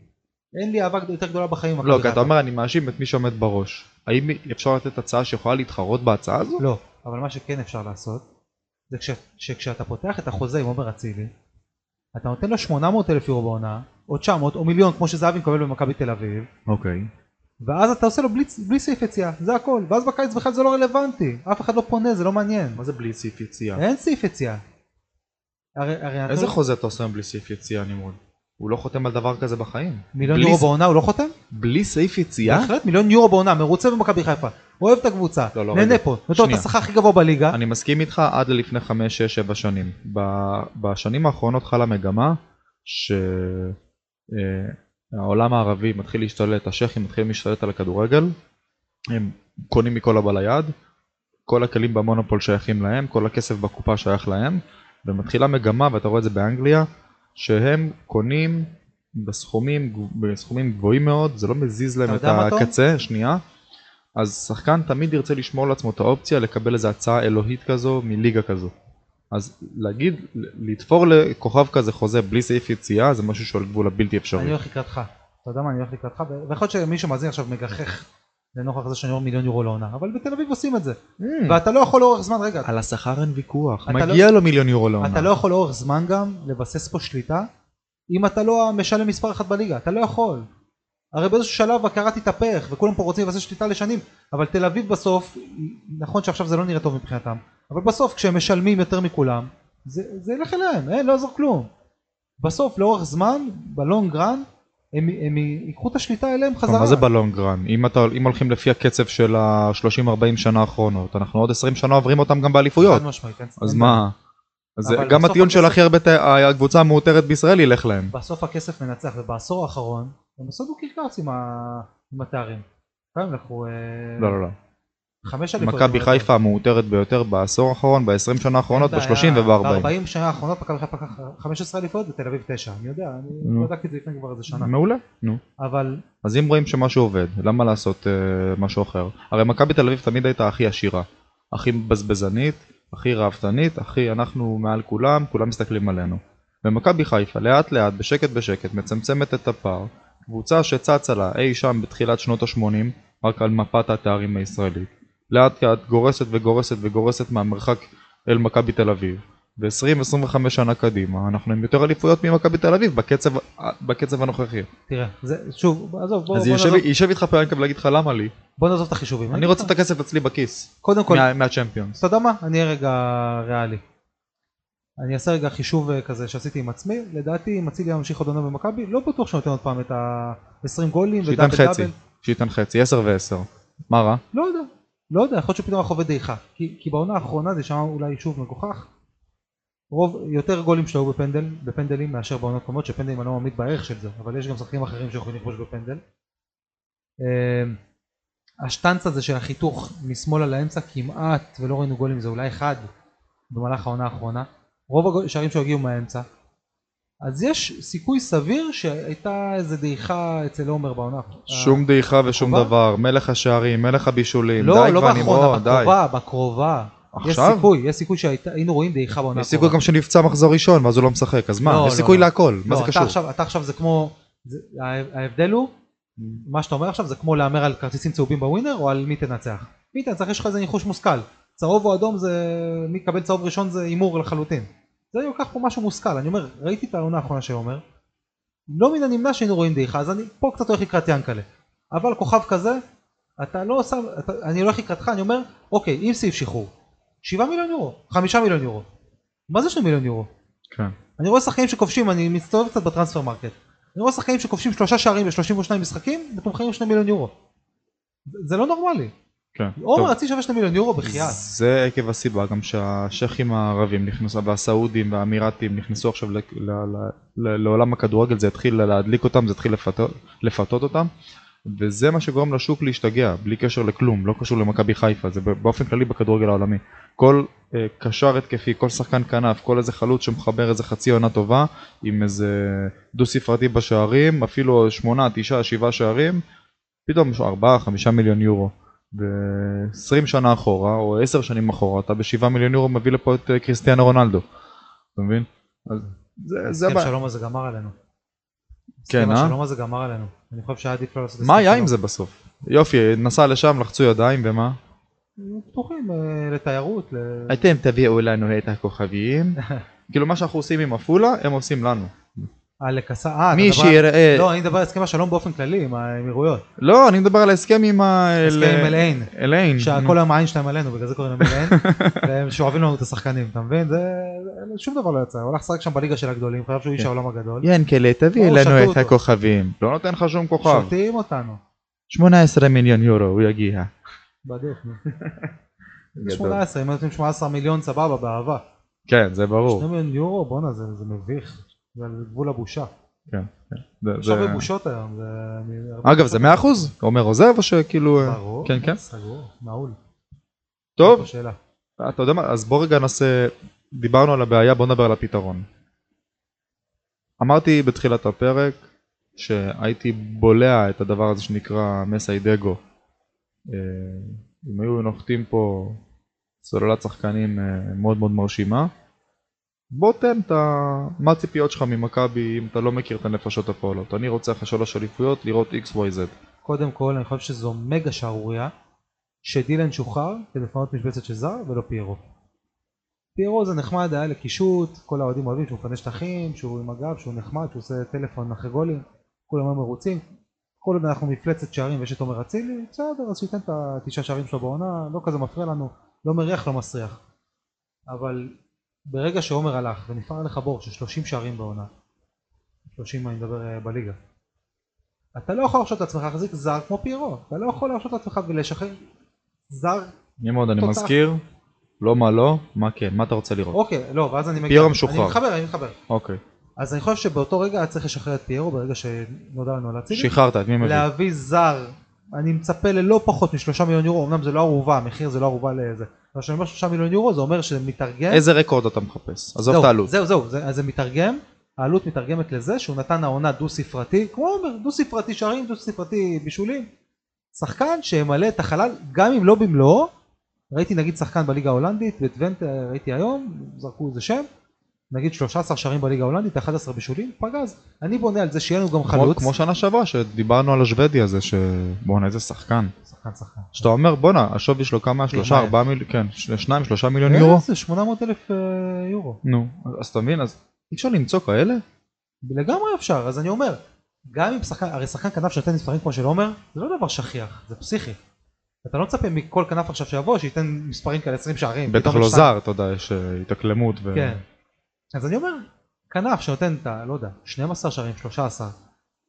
אין לי אהבה יותר גדולה בחיים לא. כי אתה אומר אני מאשים את מי שעומד בראש. האם אפשר לתת הצעה שיכולה להתחרות בהצעה הזו? לא, אבל מה שכן אפשר לעשות, זה כש, שכשאתה פותח את החוזה עם עומר אצילי, אתה נותן לו 800 אלף יורו בעונה, או 900 או מיליון כמו שזהבי מקבל במכבי תל אביב, אוקיי. ואז אתה עושה לו בלי, בלי סעיף יציאה, זה הכל, ואז בקיץ בכלל זה לא רלוונטי, אף אחד לא פונה, זה לא מעניין, מה זה בלי סעיף יציאה? אין סעיף יציאה. הרי, הרי אתה איזה לא- חוזה אתה עושה בלי סעיף יציאה נמרוד? הוא לא חותם על דבר כזה בחיים. מיליון בלי יורו בעונה הוא לא חותם? בלי סעיף יציאה? בהחלט מיליון יורו בעונה, מרוצה במכבי חיפה, אוהב את הקבוצה, לא, לא, נהנה. פה, נותן את. השכר הכי גבוה בליגה, אני מסכים איתך עד ללפני 5, 6, 7 שנים. ב- בשנים האחרונות חלה מגמה שהעולם הערבי מתחיל להשתלט, השייחים מתחילים להשתלט על הכדורגל, הם קונים מכל הבא ליד, כל הכלים במונופול שייכים להם, כל הכסף בקופה שייך להם, ומתחילה מגמה, ואתה רואה את זה באנגליה, שהם קונים בסכומים, בסכומים גבוהים מאוד, זה לא מזיז להם את? הקצה, שנייה, אז שחקן תמיד ירצה לשמור לעצמו את האופציה לקבל איזו הצעה אלוהית כזו מליגה כזו. אז להגיד, לתפור לכוכב כזה חוזה בלי סעיף יציאה זה משהו שהוא על גבול הבלתי אני אפשרי. הולך לקראתך, אתה יודע מה, אני הולך לקראתך, ויכול להיות שמי שמאזין עכשיו מגחך לנוכח זה שאני אומר מיליון יורו לעונה, אבל בתל אביב עושים את זה, Mm. ואתה לא יכול לאורך זמן, רגע, על השכר אין ויכוח, אתה מגיע לו מיליון יורו לעונה. אתה לא יכול לאורך זמן גם לבסס פה שליטה, אם אתה לא המשלם מספר אחת בליגה, אתה לא יכול. הרי באיזשהו שלב הקערה תתהפך, וכולם פה רוצים לבסס שליטה לשנים, אבל תל אביב בסוף, נכון שעכשיו זה לא נראה טוב מבחינתם, אבל בסוף כשהם משלמים יותר מכולם, זה, זה ילך אליהם, אין, לא יעזור כלום. בסוף לאורך זמן, בלונג רן, הם, הם ייקחו את השליטה אליהם חזרה. מה זה בלונג רן? אם, אם הולכים לפי הקצב של ה-30-40 שנה האחרונות, אנחנו עוד 20 שנה עוברים אותם גם באליפויות. חד משמעית, אין- אז מה? אז גם הטיעון של הכי הרבה, הקבוצה המעוטרת בישראל ילך להם. בסוף הכסף מנצח ובעשור האחרון הם עשו דו קרקס עם, התארים. אה, לא, לא, לא. חמש אליפויות. מכבי חיפה המעוטרת ביותר בעשור האחרון, ב-20 שנה האחרונות, ב-30 וב-40. ב-40 שנה האחרונות מכבי חיפה לקחה 15 אליפויות ותל אביב 9. אני יודע, אני. בדקתי את זה לפני כבר איזה שנה. מעולה. נו. אבל אז אם רואים שמשהו עובד, למה לעשות אה, משהו אחר? הרי מכבי תל אביב תמיד הייתה הכי עשירה, הכי בזבזנית, הכי ראוותנית, הכי אנחנו מעל כולם, כולם מסתכלים עלינו. ומכבי חיפה לאט לאט, בשקט בשקט, מצמצמת את הפער. קבוצה שצצה לה אי שם בתחילת שנות ה-80, רק על מפת התארים הישראלית. לאט לאט גורסת וגורסת וגורסת מהמרחק אל מכבי תל אביב. ו-20-25 שנה קדימה, אנחנו עם יותר אליפויות ממכבי תל אביב בקצב, בקצב הנוכחי. תראה, זה, שוב, עזוב, בוא, אז בוא, נעזוב, ישב איתך פרנקה ולהגיד לך למה לי, בוא נעזוב את החישובים. אני רוצה את הכסף אצלי בכיס, קודם כל, מה- מהצ'מפיונס. אתה יודע מה? אני אהיה רגע ריאלי. אני אעשה רגע חישוב אה, כזה שעשיתי עם עצמי, לדעתי אם אצילי היה ממשיך עוד עונה במכבי, לא בטוח שהוא נותן עוד פעם את ה-20 גולים שייתן חצי. שייתן חצי, 10 ו-10. מה רע? לא יודע, לא יודע, יכול להיות שהוא פתאום היה חווה דעיכה. כי, כי בעונה האחרונה זה שם אולי שוב מגוחך. רוב, יותר גולים שלו בפנדל, בפנדלים מאשר בעונות קודמות, שפנדלים אני לא מעמיד בערך של זה, אבל יש גם שחקנים אחרים שיכולים לכבוש בפנדל. אמ, השטנץ הזה של החיתוך משמאלה לאמצע כמעט ולא ראינו גולים, זה אולי אחד במהלך העונה האחרונה. רוב השערים שלו הגיעו מהאמצע. אז יש סיכוי סביר שהייתה איזה דעיכה אצל עומר בעונה. שום דעיכה ושום? דבר, מלך השערים, מלך הבישולים, לא, די לא כבר נמרוד, די. בקרובה, בקרובה. יש עכשיו? סיכוי, יש סיכוי שהיינו רואים דעיכה בעונה יש סיכוי גם שנפצע מחזור ראשון ואז הוא לא משחק, אז מה? לא, יש לא, סיכוי לא. להכל, מה זה אתה קשור? עכשיו, אתה עכשיו זה כמו, ההבדל הוא, מה שאתה אומר עכשיו זה כמו להמר על כרטיסים צהובים בווינר או על מי תנצח. מי תנצח, יש לך איזה ניחוש מושכל. צהוב או אדום זה, מי יקבל צהוב ראשון זה הימור לחלוטין. זה לוקח פה משהו מושכל, אני אומר, ראיתי את העונה האחרונה של עומר, לא מן הנמנע שהיינו רואים דעיכה, אז אני פה קצת הולך לקראת יענקל'ה. אבל כוכב כזה, אתה לא שם, אתה, אני הולך לקראתך, אני אומר, אוקיי, עם סעיף שחרור, 7 מיליון יורו, 5 מיליון יורו. מה זה 2 מיליון יורו? כן. אני רואה שחקנים שכובשים, אני מסתובב קצת ב Transfermarkt. אני רואה שחקנים שכובשים שלושה שערים ב-32 משחקים, מתומחרים עם 2 מיליון יורו. זה זה לא נורמלי. טוב. אצילי שווה 2 מיליון יורו בחייאת. זה עקב הסיבה גם שהשייחים הערבים נכנסו והסעודים והאמירתים נכנסו עכשיו ל- ל- ל- ל- לעולם הכדורגל זה התחיל להדליק אותם זה התחיל לפתות, אותם וזה מה שגורם לשוק להשתגע בלי קשר לכלום לא קשור למכבי חיפה זה באופן כללי בכדורגל העולמי כל אה, קשר התקפי כל שחקן כנף כל איזה חלוץ שמחבר איזה חצי עונה טובה עם איזה דו ספרתי בשערים אפילו שמונה תשעה שבעה שערים פתאום ארבעה חמישה מיליון יורו ו-20 שנה אחורה או 10 שנים אחורה אתה ב-7 מיליון יורו מביא לפה את אה, קריסטיאנו רונלדו. אתה מבין? אז זה, זה הסכם הבעיה. שלום הזה גמר עלינו. כן, הסכם אה? השלום הזה גמר עלינו. אני חושב שהיה עדיף לא לעשות מה היה שלום. עם זה בסוף? יופי, נסע לשם, לחצו ידיים ומה? פתוחים אה, לתיירות. אתם תביאו לנו את הכוכבים. *laughs* כאילו מה שאנחנו עושים עם עפולה הם עושים לנו. אה, לקסה, אה, אתה מי שיראה... לא, אני מדבר על הסכם השלום באופן כללי עם האמירויות. לא, אני מדבר על ההסכם עם ה... הסכם עם אל-עין. אליין. שכל היום העין שלהם עלינו, בגלל זה קוראים להם אל-עין. *laughs* והם שואבים לנו את השחקנים, אתה מבין? זה... שום דבר לא יצא. הוא הלך לשחק שם בליגה של הגדולים, חייב שהוא איש כן. העולם הגדול. ינקלה, תביא לנו את. הכוכבים. לא נותן לך שום כוכב. שותים אותנו. 18 מיליון יורו, הוא יגיע. בדיוק. נו. *laughs* גדול. 18, אם נותנים 18 מיליון סבבה, באהבה. כן, זה ברור. 2 מיליון יורו, בואנה, זה זה מביך. זה על גבול הבושה. כן, כן. יש הרבה בושות היום. אגב, זה בושות. 100%? עומר עוזב או שכאילו... אה, ברור. כן, כן. סגור, נעול. טוב. אתה יודע מה, אז בוא רגע נעשה, דיברנו על הבעיה, בוא נדבר על הפתרון. אמרתי בתחילת הפרק שהייתי בולע את הדבר הזה שנקרא מסיידגו. אה, אם היו נוחתים פה סוללת שחקנים אה, מאוד מאוד מרשימה, בוא תן את ה... מה הציפיות שלך ממכבי אם אתה לא מכיר את הנפשות הפועלות. אני רוצה אחרי שלוש אליפויות לראות XYZ. קודם כל, אני חושב שזו מגה שערורייה שדילן שוחרר כדי לפנות משבצת של זר ולא פיירו. פיירו זה נחמד, היה לקישוט, כל האוהדים אוהבים שהוא מפנה שטחים, שהוא עם הגב, שהוא נחמד, שהוא עושה טלפון אחרי גולים, כולם היו מרוצים. כל עוד אנחנו מפלצת שערים ויש את עומר אצילי, בסדר, אז שייתן את התשעה שערים שלו בעונה, לא כזה מפריע לנו, לא מריח, לא מסריח. אבל ברגע שעומר הלך ונפער עליך בור של 30 שערים בעונה, 30 אני מדבר אה, בליגה, אתה לא יכול להרשות לעצמך להחזיק זר כמו פיירו, אתה לא יכול להרשות לעצמך ולשחרר זר, נמרוד, אני. מזכיר, לא מה לא, מה כן, מה אתה רוצה לראות? אוקיי, לא, ואז אני מגיע, פיירו משוחרר. אני מתחבר, אני מתחבר. אוקיי. אז אני חושב שבאותו רגע היה צריך לשחרר את פיירו ברגע שנודע לנו על אצילי, שחררת, את מי מביא? להביא זר, אני מצפה ללא פחות משלושה מיליון יורו, אמנם זה לא ערובה, המחיר זה לא ערובה לזה, אבל כשאני אומר שלושה מיליון יורו זה אומר שזה מתרגם, איזה רקורד אתה מחפש? עזוב את העלות. זהו זהו, זה, אז זה מתרגם, העלות מתרגמת לזה שהוא נתן העונה דו ספרתי, כמו עומר, דו ספרתי שערים, דו ספרתי בישולים, שחקן שימלא את החלל גם אם לא במלואו, ראיתי נגיד שחקן בליגה ההולנדית, בטוונט אה, ראיתי היום, זרקו איזה שם, נגיד 13 שערים בליגה ההולנדית, 11 בישולים, פגז, אני בונה על זה שיהיה לנו גם חלוץ, כמו שנה שעברה שדיברנו על השוודי הזה שבואנה איזה שחקן. שחקן שחקן, שאתה אומר בואנה השווי שלו כמה? שלושה, מה? ארבעה מיליון, כן, שניים, שלושה מיליון יורו? זה 800 אלף אה, יורו, נו, אז אתה מבין, אז אי אפשר למצוא כאלה? לגמרי אפשר, אז אני אומר, גם אם שחקן, הרי שחקן כנף שנותן מספרים כמו של עומר, זה לא דבר שכיח, זה פסיכי. אתה לא מצפה מכל כנף עכשיו שיבוא שייתן מספרים כאלה 20 שערים. בטח לא. זר, אתה יודע, יש אה, התאקלמות. כן. אז אני אומר, כנף שנותן את ה... לא יודע, 12 שערים, 13,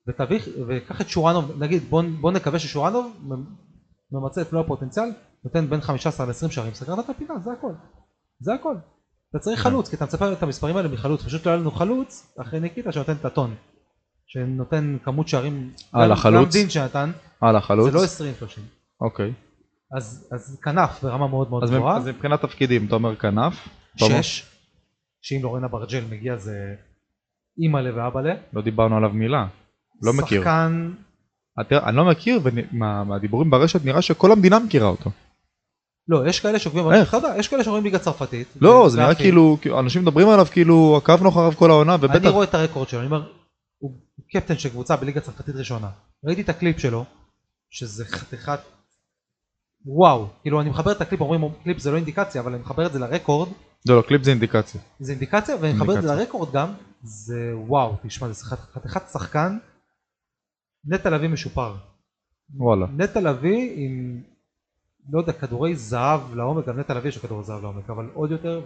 ותביא, וקח את שורנוב, נגיד בוא, בוא נקווה ששורנוב ממצה את מלוא הפוטנציאל, נותן בין 15 ל-20 שערים, סגרת את הפינה, זה הכל. זה הכל. אתה צריך כן. חלוץ, כי אתה מצפה את המספרים האלה מחלוץ, פשוט לא היה לנו חלוץ אחרי ניקיטה שנותן את הטון. שנותן כמות שערים, על החלוץ? גם דין שנתן, הלאה, חלוץ? זה לא 20-30. אוקיי. אז, אז כנף ברמה מאוד מאוד גבוהה, אז מבחינת תפקידים, אתה אומר כנף? שש, שאם לורן אברג'ל מגיע זה אימא'לה ואבא'לה, לא דיברנו עליו מילה. לא מכיר. שחקן, אתה- אני לא מכיר, ומהדיבורים ברשת נראה שכל המדינה מכירה אותו. לא, יש כאלה שעוקבים, איך? אתה יודע, יש כאלה שרואים ליגה צרפתית, לא, זה נראה כאילו, אנשים מדברים עליו כאילו עקבנו אחריו כל העונה, אני ובטח, רואה את הרקורד שלו, אני אומר, הוא קפטן של קבוצה בליגה צרפתית ראשונה, ראיתי את הקליפ שלו, שזה חתיכת וואו, כאילו אני מחבר את הקליפ, אומרים קליפ זה לא אינדיקציה, אבל אני מחבר את זה לרקורד, לא, לא, קליפ זה אינדיקציה. זה אינדיקציה, ואני מחבר את זה. לרקורד גם, זה וואו, תשמע, זה חת- חתיכת שחקן, נטע לביא משופר. וואלה. נטע לביא עם, לא יודע, כדורי זהב לעומק, גם נטע לביא יש כדורי זהב לעומק, אבל עוד יותר,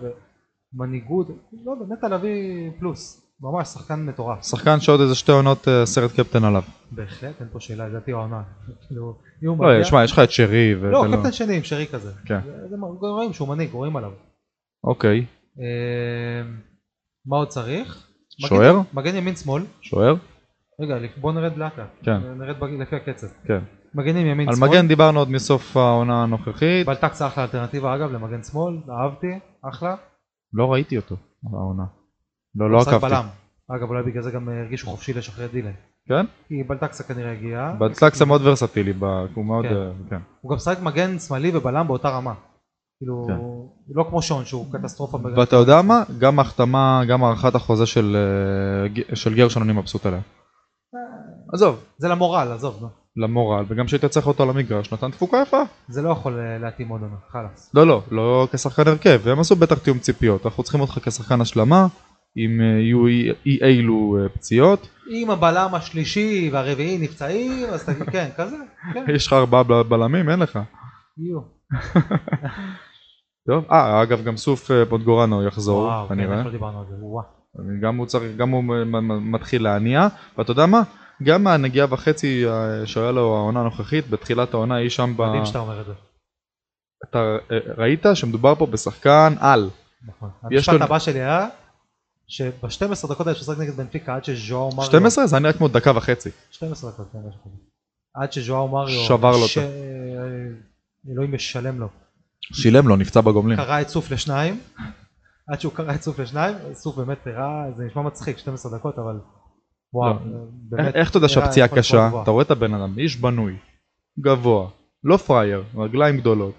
ומנהיגות, לא יודע, נטע לביא פלוס, ממש שחקן מטורף. שחקן שעוד איזה שתי עונות אה, סרט קפטן עליו. בהחלט, אין פה שאלה, לדעתי העונה. כאילו, לא, שמע, יש לך את שרי. לא, קפטן שני עם שרי כזה. כן. רואים שהוא מנהיג, רואים עליו. אוקיי. אה, מה עוד צריך? שוער? מגן ימין שמאל. שוער? רגע, בוא נרד לאט לאט. כן. נרד לפי הקצב. כן. מגנים ימין על שמאל. מגן דיברנו עוד מסוף העונה הנוכחית. בלטקס אחלה אלטרנטיבה אגב למגן שמאל, אהבתי, אחלה. לא ראיתי אותו העונה. לא, לא עקבתי. בלם. אגב אולי בגלל זה גם אה, הרגישו חופשי לשחרר את דילן. כן? כי בלטקסה כנראה הגיע. בטלקסה מאוד ורסטילי, ב- הוא מאוד... כן. אה, כן. הוא גם משחק מגן שמאלי ובלם באותה רמה. כאילו, כן. לא כמו שון שהוא קטסטרופה. ואתה יודע מה? גם ההחתמה, גם הארכת החוזה של אה, של גרשון אני מבסוט עליה. עזוב, זה למורל, עזוב. למורל, וגם שהיית צריך אותו על המגרש, נתן תפוקה יפה. זה לא יכול להתאים עוד עונה, חלאס. לא, לא, לא כשחקן הרכב, והם עשו בטח תיאום ציפיות. אנחנו צריכים אותך כשחקן השלמה, אם אה, יהיו אי אי אילו אה, פציעות. אם הבלם השלישי והרביעי נפצעים, אז תגיד, כן, כזה, כן, *laughs* יש לך ארבעה בל- בלמים, אין לך. יהיו. טוב, אה, אגב, גם סוף אה, פוטגורנו יחזור, וואו, כן, כנראה. לא דיברנו על זה, וואו. גם הוא צריך, גם הוא מתחיל להניע, ואתה יודע מה? גם מהנגיעה וחצי אה, שהיה לו העונה הנוכחית, בתחילת העונה היא שם ב... מדהים שאתה אומר את זה. אתה אה, ראית שמדובר פה בשחקן על. נכון. המשפט הבא שלי היה, שב-12 דקות האלה ששחק נגד בנפיקה עד שז'ואר מריו... 12 זה היה נראה כמו דקה וחצי. 12 דקות, כן, משהו כזה. עד שז'ואר מריו... שבר לו ש- אותו. אלוהים משלם לו. שילם לו, נפצע בגומלין. קרע את סוף לשניים, עד שהוא קרע את סוף לשניים, סוף באמת הראה, זה נשמע מצחיק, 12 דקות, אבל וואו, לא. באמת. איך- אתה יודע שהפציעה קשה? אתה רואה את הבן אדם, איש בנוי, גבוה, לא פראייר, רגליים גדולות.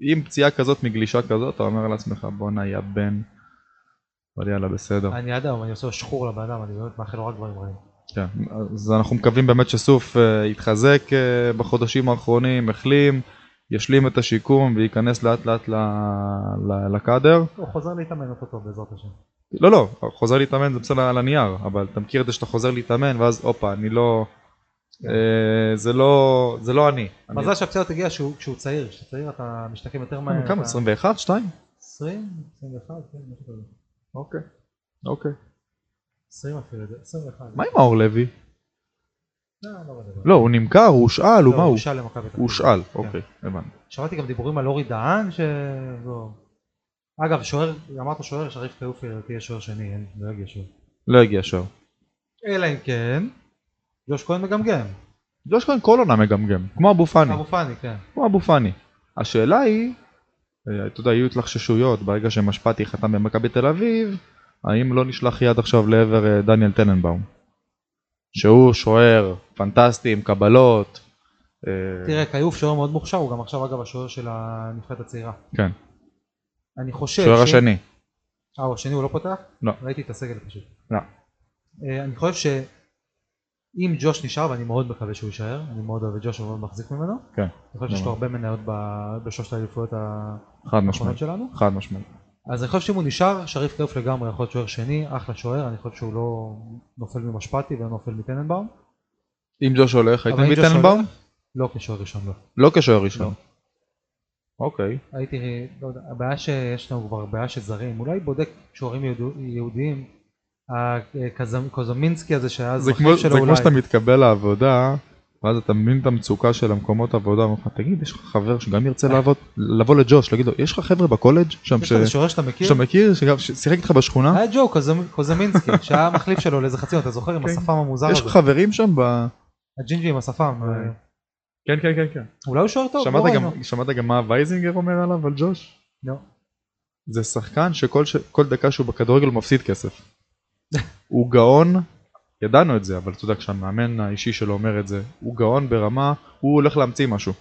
עם פציעה כזאת מגלישה כזאת, אתה אומר לעצמך בואנה יא בן. אבל יאללה בסדר. אני עד היום, אני עושה שחור לבן אדם, אני באמת מאחל לו רק דברים רעים. כן, אז אנחנו מקווים באמת שסוף אה, יתחזק אה, בחודשים האחרונים, החלים, ישלים את השיקום וייכנס לאט לאט לקאדר. הוא חוזר להתאמן אותו בעזרת השם. לא לא, חוזר להתאמן זה בסדר על הנייר, אבל אתה מכיר את זה שאתה חוזר להתאמן ואז הופה, אני לא... אה, זה לא זה לא אני. מזל שהפציעה תגיע כשהוא צעיר, כשאתה צעיר אתה משתקם יותר מהר. כמה? אתה- 21? 2? 20? 21? כן, משהו כזה. אוקיי. אוקיי. 20 אפילו, 21. מה עם מאור לוי? לא, לא. לא, הוא נמכר, הוא הושאל, הוא לא, מה הוא? הוא. הושאל, כן. אוקיי, הבנתי. שמעתי גם דיבורים על אורי דהן ש... אגב, שוער, אמרת שוער, שריף חיופי תהיה שוער שני, לא יגיע שוער. לא הגיע שוער. אלא אם כן, ג'וש כהן מגמגם. ג'וש כהן כל עונה מגמגם, כמו אבו פאני. אבו פאני, כן. כמו אבו פאני. השאלה היא, אתה יודע, יהיו התלחששויות ברגע שמשפטי חתם במכבי תל אביב, האם לא נשלח יד עכשיו לעבר אה, דניאל טננבאום? שהוא שוער פנטסטי עם קבלות. אה, תראה, כיוף שוער מאוד מוכשר, הוא גם עכשיו אגב השוער של הנבחרת הצעירה. כן, אני חושב שוער השני. אה, הוא השני הוא לא פותח? לא. ראיתי את הסגל פשוט. לא. אה, אני חושב שאם ג'וש נשאר, ואני מאוד מקווה שהוא יישאר, אני מאוד אוהב את ג'וש ומאוד מחזיק ממנו, כן, אני חושב שיש לו. הרבה מניות ב- בשלושת האליפויות. האחרונות שלנו. חד משמעית. אז אני חושב שאם הוא נשאר, שריף כיוף לגמרי יכול להיות שוער שני, אחלה שוער, אני חושב שהוא לא נופל ממשפטי ולא נופל מטננבאום. אם ג'וש הולך, הייתם אם מטננבאום? לא כשוער ראשון, לא. לא כשוער ראשון. לא. אוקיי. הייתי, לא יודע, הבעיה שיש לנו כבר בעיה של זרים, אולי בודק שוערים יהודיים, הקוזמינסקי הזה שהיה זה כמו שלו זה אולי. כמו שאתה מתקבל לעבודה, ואז אתה מבין את המצוקה של המקומות עבודה, ואומר לך, תגיד, יש לך חבר שגם ירצה לעבוד, לבוא לג'וש, להגיד לו, יש לך חבר'ה בקולג' שם יש לך ש- שאתה מכיר? שאתה מכיר, שגם שיחק איתך בשכונה? היה ג'ו קוזמ- קוזמינסקי, *laughs* שהיה המחליף שלו לאיזה חצי, אתה זוכר? עם כן. השפם המוזר יש לך הזה. חברים שם ב... הג'ינג'י עם השפם. אה, כן, כן, כן, כן. אולי הוא שוער טוב, שמעת גם- מה וייזינגר אומר עליו, על ג'וש? לא. זה שחקן שכל ש- כל דקה שהוא בכדורגל הוא מפסיד כסף. הוא גאון, ידענו את זה, אבל אתה יודע, כשהמאמן האישי שלו אומר את זה, הוא גאון ברמה, הוא הולך להמציא משהו.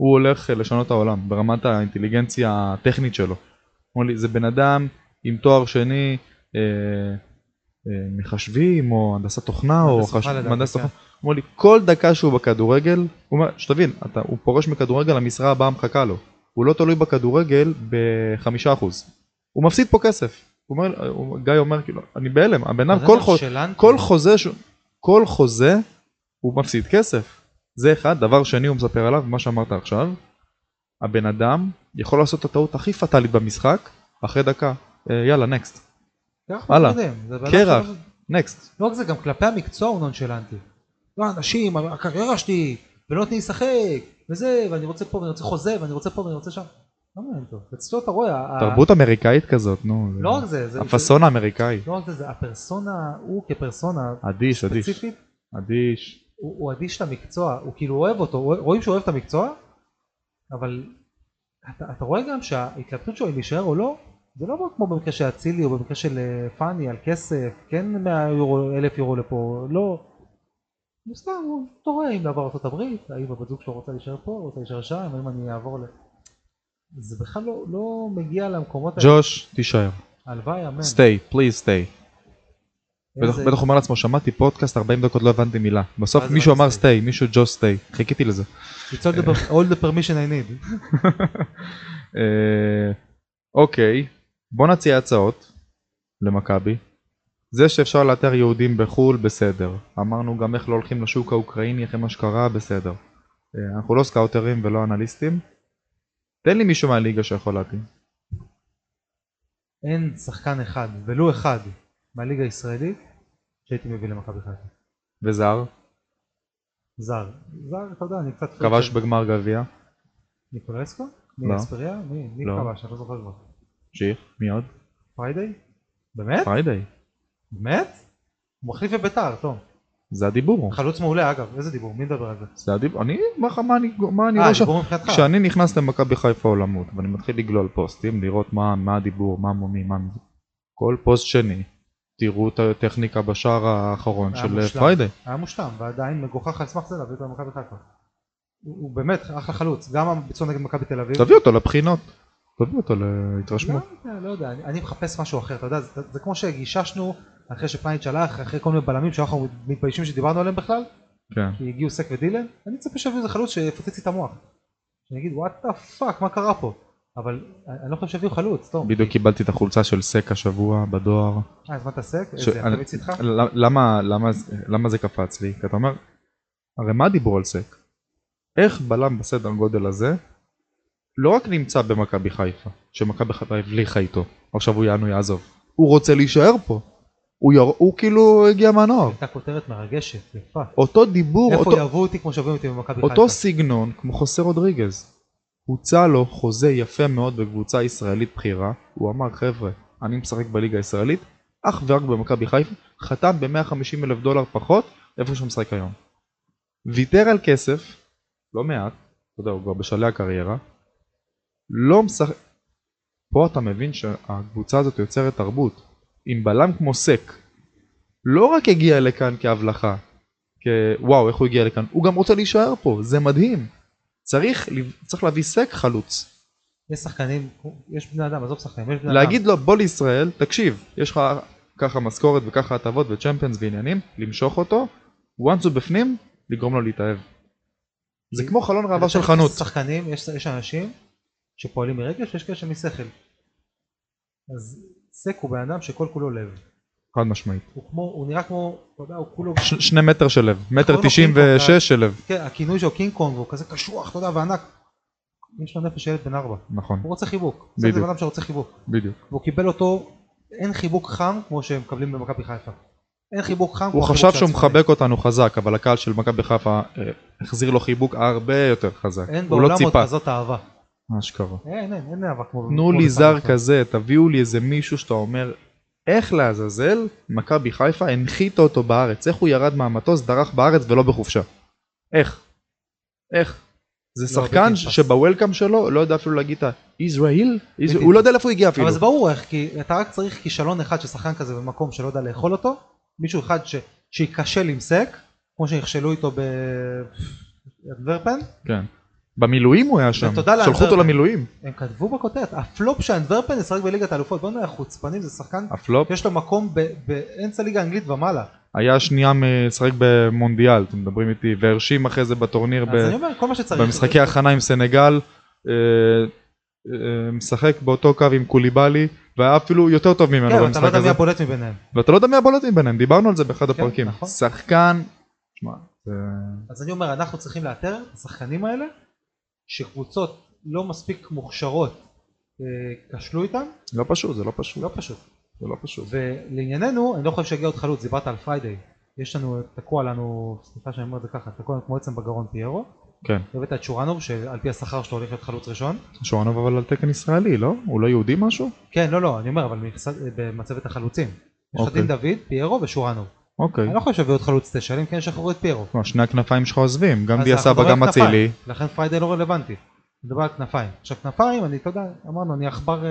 הוא הולך אה, לשנות את העולם, ברמת האינטליגנציה הטכנית שלו. אמרו לי, זה בן אדם עם תואר שני, אה, אה, מחשבים, או הנדסת תוכנה, או מהנדס תוכנה כן. תוכנה. אמרו לי, כל דקה שהוא בכדורגל, הוא אומר, שתבין, אתה, הוא פורש מכדורגל, המשרה הבאה מחכה לו. הוא לא תלוי בכדורגל בחמישה אחוז. הוא מפסיד פה כסף. אומר, גיא אומר כאילו, אני בהלם, הבן אדם כל, חוזה, כל חוזה הוא מפסיד כסף. זה אחד, דבר שני הוא מספר עליו, מה שאמרת עכשיו, הבן אדם יכול לעשות את הטעות הכי פטאלית במשחק, אחרי דקה, אה, יאללה, נקסט, הלאה. קרח. נקסט. לא רק זה, גם כלפי המקצוע הוא נונשלנטי. לא, אנשים, הקריירה שלי, ולא נותנים לשחק, וזה, ואני רוצה פה, ואני רוצה חוזה, ואני רוצה פה, ואני רוצה שם. לא מעניין אותו. אצלו אתה רואה, תרבות אמריקאית כזאת, נו. לא רק זה. הפאסון האמריקאי. לא רק זה, זה הפרסונה, הוא כפרסונה, אדיש, אדיש. ספציפית, אדיש. הוא אדיש למקצוע, הוא כאילו אוהב אותו, רואים שהוא אוהב את המקצוע, אבל אתה, אתה רואה גם שההתלבטות שלו אם להישאר או לא, זה לא כמו במקרה של אצילי או במקרה של אה, פאני על כסף, כן 100 יורו, 1,000 יורו לפה, לא. הוא סתם, הוא תוהה אם לעבור לארה"ב, האם הבת זוג שלו רוצה להישאר פה, רוצה להישאר שם, האם אני אעבור ל... זה בכלל לא, לא מגיע למקומות האלה. ג'וש, תישאר. הלוואי, אמן. stay, please stay. בטח הוא אומר לעצמו, שמעתי פודקאסט 40 דקות לא הבנתי מילה. בסוף מישהו אמר אמר stay, מישהו ג'וש stay. חיכיתי לזה. It's all the, all the permission I need. *laughs* אה, אוקיי, בוא נציע הצעות למכבי. זה שאפשר לאתר יהודים בחו"ל, בסדר. אמרנו גם איך לא הולכים לשוק האוקראיני אחרי מה שקרה, בסדר. אה, אנחנו לא סקאוטרים ולא אנליסטים. תן לי מישהו מהליגה שיכול להתאים. אין שחקן אחד, ולו אחד, מהליגה הישראלית, שהייתי מביא למכבי חיפה. וזר, זר. זר, אתה יודע, אני קצת... כבש בגמר גביע. ניקולסקו? לא. מי אספריה? מי? מי לא. כבש? אני לא זוכר כבר. שיך, מי עוד? פריידי? באמת? פריידי. באמת? הוא מחליף בביתר, טוב. זה הדיבור. חלוץ מעולה אגב, איזה דיבור? מי מדבר על זה? זה הדיבור. אני אומר לך מה אני מה אני אה, רואה שם. כשאני נכנס למכבי חיפה עולמות ואני מתחיל לגלול פוסטים לראות מה, מה הדיבור מה מומי מה כל פוסט שני תראו את הטכניקה בשער האחרון של מושלם. פריידי היה מושלם, ועדיין מגוחך על סמך זה להביא אותו למכבי חיפה. הוא באמת אחלה חלוץ, גם הביצוע נגד מכבי תל אביב. תביא אותו לבחינות תביא אותו להתרשמות לא לא יודע, אני, מחפש משהו אחר, אתה יודע, זה, זה כמו שגיששנו אחרי שפייניץ' הלך, אחרי כל מיני בלמים שאנחנו מתביישים שדיברנו עליהם בכלל, כן כי הגיעו סק ודילן, אני מצפה שיביאו איזה חלוץ שיפוצץ לי את המוח. שאני אגיד what the fuck, מה קרה פה? אבל אני לא חושב שיביאו חלוץ, טוב. בדיוק קיבלתי את החולצה של סק השבוע בדואר אה, הזמנת סק? איזה איתך? ל- למה למה למה זה קפץ לי כי אתה אומר הרי מה הדיבור על סק איך בלם בסדר גודל הזה לא רק נמצא במכבי חיפה שמכבי חיפה הבליחה איתו עכשיו הוא יענו יעזוב הוא רוצה להישאר פה הוא, יר... הוא כאילו הגיע מהנוער. הייתה כותרת מרגשת, יפה. אותו דיבור איפה אותו, יאהבו אותי כמו שאוהבים אותי במכבי אותו חיפה? סגנון כמו חוסה רודריגז. הוצע לו חוזה יפה מאוד בקבוצה ישראלית בכירה. הוא אמר חבר'ה אני משחק בליגה הישראלית אך ורק במכבי חיפה חתם ב-150 אלף דולר פחות איפה שהוא משחק היום. ויתר על כסף לא מעט אתה יודע הוא כבר בשלהי הקריירה לא משחק פה אתה מבין שהקבוצה הזאת יוצרת תרבות עם בלם כמו סק. לא רק הגיע לכאן כהבלחה כוואו איך הוא הגיע לכאן? הוא גם רוצה להישאר פה זה מדהים. צריך צריך להביא סק חלוץ. יש שחקנים, יש בני אדם, עזוב שחקנים, יש בני אדם. להגיד לו בוא לישראל תקשיב יש לך ככה משכורת וככה הטבות וצ'מפיונס ועניינים למשוך אותו once הוא בפנים לגרום לו להתאהב. זה כמו חלון ראווה של חנות. שחקנים, יש, יש אנשים שפועלים מרגש ויש כאלה שמשכל. אז סק הוא בן אדם שכל כולו לב. חד משמעית הוא כמו, הוא נראה כמו, אתה יודע, הוא כולו, ש- שני מטר של לב מטר תשעים ושש של לב כן, הכינוי שלו קינג קונג, והוא כזה קשוח, אתה יודע, וענק. יש לו נפש ילד בן ארבע. נכון הוא רוצה חיבוק. זה בדיוק. בן אדם שרוצה חיבוק. בדיוק והוא קיבל אותו, אין חיבוק חם כמו שהם מקבלים במכבי חיפה. אין חיבוק חם הוא חשב שהוא. מחבק אותנו חזק אבל הקהל של מכבי חיפה אה, החזיר לו חיבוק הרבה יותר חזק אין הוא לא בעולם עוד כזאת אהבה. מה שקרה אין, אין, אין אהבה כמו... תנו לי זר. כזה, תביאו לי איזה מישהו שאתה אומר, איך לעזאזל מכבי חיפה הנחיתה אותו בארץ, איך הוא ירד מהמטוס, דרך בארץ ולא בחופשה. איך? איך? זה לא, שחקן. שבוולקאם שלו לא יודע אפילו להגיד את? בלתי הוא לא יודע לאיפה הוא הגיע אפילו. אבל זה ברור איך, כי אתה רק צריך כישלון אחד של שחקן כזה במקום שלא יודע לאכול אותו, מישהו אחד ש... שייכשל עם סק, כמו שנכשלו איתו באנדוורפן, כן. במילואים הוא היה שם, שלחו אותו. למילואים. הם כתבו בכותרת, הפלופ של אנדוורפן ישחק בליגת האלופות, בוא נראה חוצפנים, זה שחקן, הפלופ, יש לו מקום באמצע ליגה האנגלית ומעלה, היה שנייה משחק במונדיאל, אתם מדברים איתי, והרשים אחרי זה בטורניר ב- אז אני אומר, כל מה שצריך. במשחקי הכנה עם סנגל, אה, אה, משחק באותו קו עם קוליבאלי, והיה אפילו יותר טוב ממנו כן, אבל אתה לא במשחק יודע מי הזה. הבולט מביניהם. ואתה לא יודע מי הבולט מביניהם, דיברנו על זה באחד הפרקים. נכון. שחקן, שמע. אז אני אומר, אנחנו צריכים לאתר את השחקנים האלה, שקבוצות לא מספיק מוכשרות אה, כשלו איתם, לא פשוט, זה לא פשוט, לא פשוט. זה לא פשוט. ולענייננו, אני לא חושב שיגיע עוד חלוץ, דיברת על פריידיי. יש לנו, תקוע לנו, סליחה שאני אומר את זה ככה, תקוע לנו כמו עצם בגרון פיירו. כן. הבאת את שורנוב, שעל פי השכר שלו הולך להיות חלוץ ראשון. שורנוב אבל על תקן ישראלי, לא? הוא לא יהודי משהו? כן, לא, לא, אני אומר, אבל במצבת החלוצים. יש לך אוקיי. דין דוד, פיירו ושורנוב. אוקיי. אני לא חושב שיביאו עוד חלוץ תשע, אלא אם כן ישחררו את פיירו. לא, שני הכנפיים שלך עוזבים, גם דיה סבא מדברים גם אצילי. לכן פריידי לא רלוונטי. נדבר על כנפיים. עכשיו כנפיים, אני, אתה יודע, אמרנו, אני עכבר אה,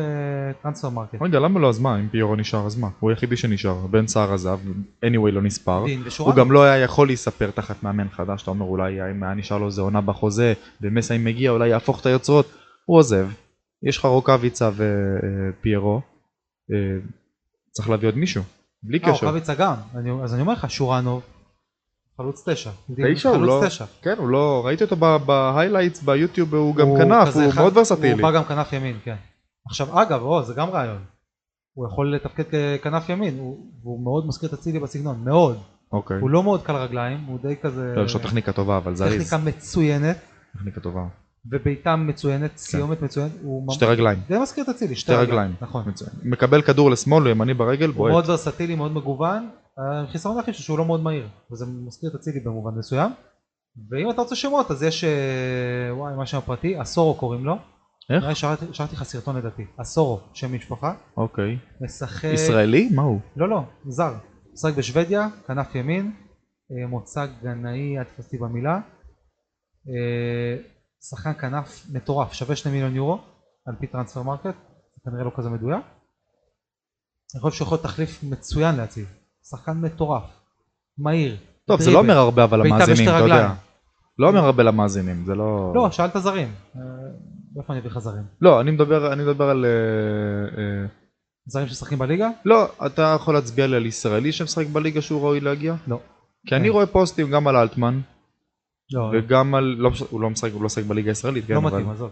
Transfermarkt. רגע, למה לא? אז מה, אם פיירו נשאר, אז מה? הוא היחידי שנשאר. בן סער עזב, anyway לא נספר. הוא. גם לא היה יכול להיספר תחת מאמן חדש, אתה אומר אולי אם היה נשאר לו איזה עונה בחוזה, ומסי אם מגיע אולי יהפוך את היוצרות, הוא עוזב. יש לך רוקאביצה ופיירו, אה, צריך להביא עוד מישהו, בלי אה, קשר. רוקאביצה גם. אני- אז אני אומר לך, שורנוב, חלוץ תשע. תשע, הוא לא, תשע. כן, הוא לא, ראיתי אותו ב highlights ביוטיוב, הוא גם הוא כנף, הוא מאוד ורסטילי. הוא בא גם כנף ימין, כן. עכשיו אגב, או, זה גם רעיון. הוא יכול לתפקד ככנף ימין, הוא- והוא מאוד מזכיר את אצילי בסגנון, מאוד. אוקיי. הוא לא מאוד קל רגליים, הוא די כזה... לא, יש לו טכניקה טובה, אבל זריז. טכניקה מצוינת, טכניקה טובה. ובעיטה מצוינת, סיומת מצוינת. הוא ממש- שתי רגליים. די מזכיר את אצילי, שתי רגליים. נכון. מצוין. מקבל כדור לשמאל, לימני ברגל, הוא בועט. מאוד ורסטילי, מאוד מגוון. החיסרון היחיד שלו שהוא לא מאוד מהיר, וזה מזכיר את אצילי במובן מסוים. ואם אתה רוצה שמות, אז יש, אה, וואי, מה שם הפרטי, אסורו קוראים לו. איך? שלחתי לך סרטון לדעתי. אסורו, שם משפחה. אוקיי. משחק... ישראלי? מה הוא? לא, לא, זר. משחק בשוודיה, כנף ימין, אה, מוצא גנאי, אל תתפוס אותי במילה. שחקן כנף מטורף, שווה 2 מיליון יורו, על פי טרנספר מרקט, זה כנראה לא כזה מדויק. אני חושב שהוא יכול להיות תחליף מצוין לאצילי. שחקן מטורף, מהיר. טוב, זה. לא אומר הרבה אבל למאזינים, אתה יודע. לא אומר הרבה למאזינים, זה לא... לא, שאלת זרים. אה, איפה אני אביא לך זרים? לא, אני מדבר, אני מדבר על... אה, אה, זרים שמשחקים בליגה? לא, אתה יכול להצביע לי על ישראלי שמשחק בליגה שהוא ראוי להגיע? לא. כי אני אין. רואה פוסטים גם על אלטמן, לא, וגם על... לא, הוא לא משחק, הוא לא משחק בליגה הישראלית, כן, לא אבל... מתאים, עזוב.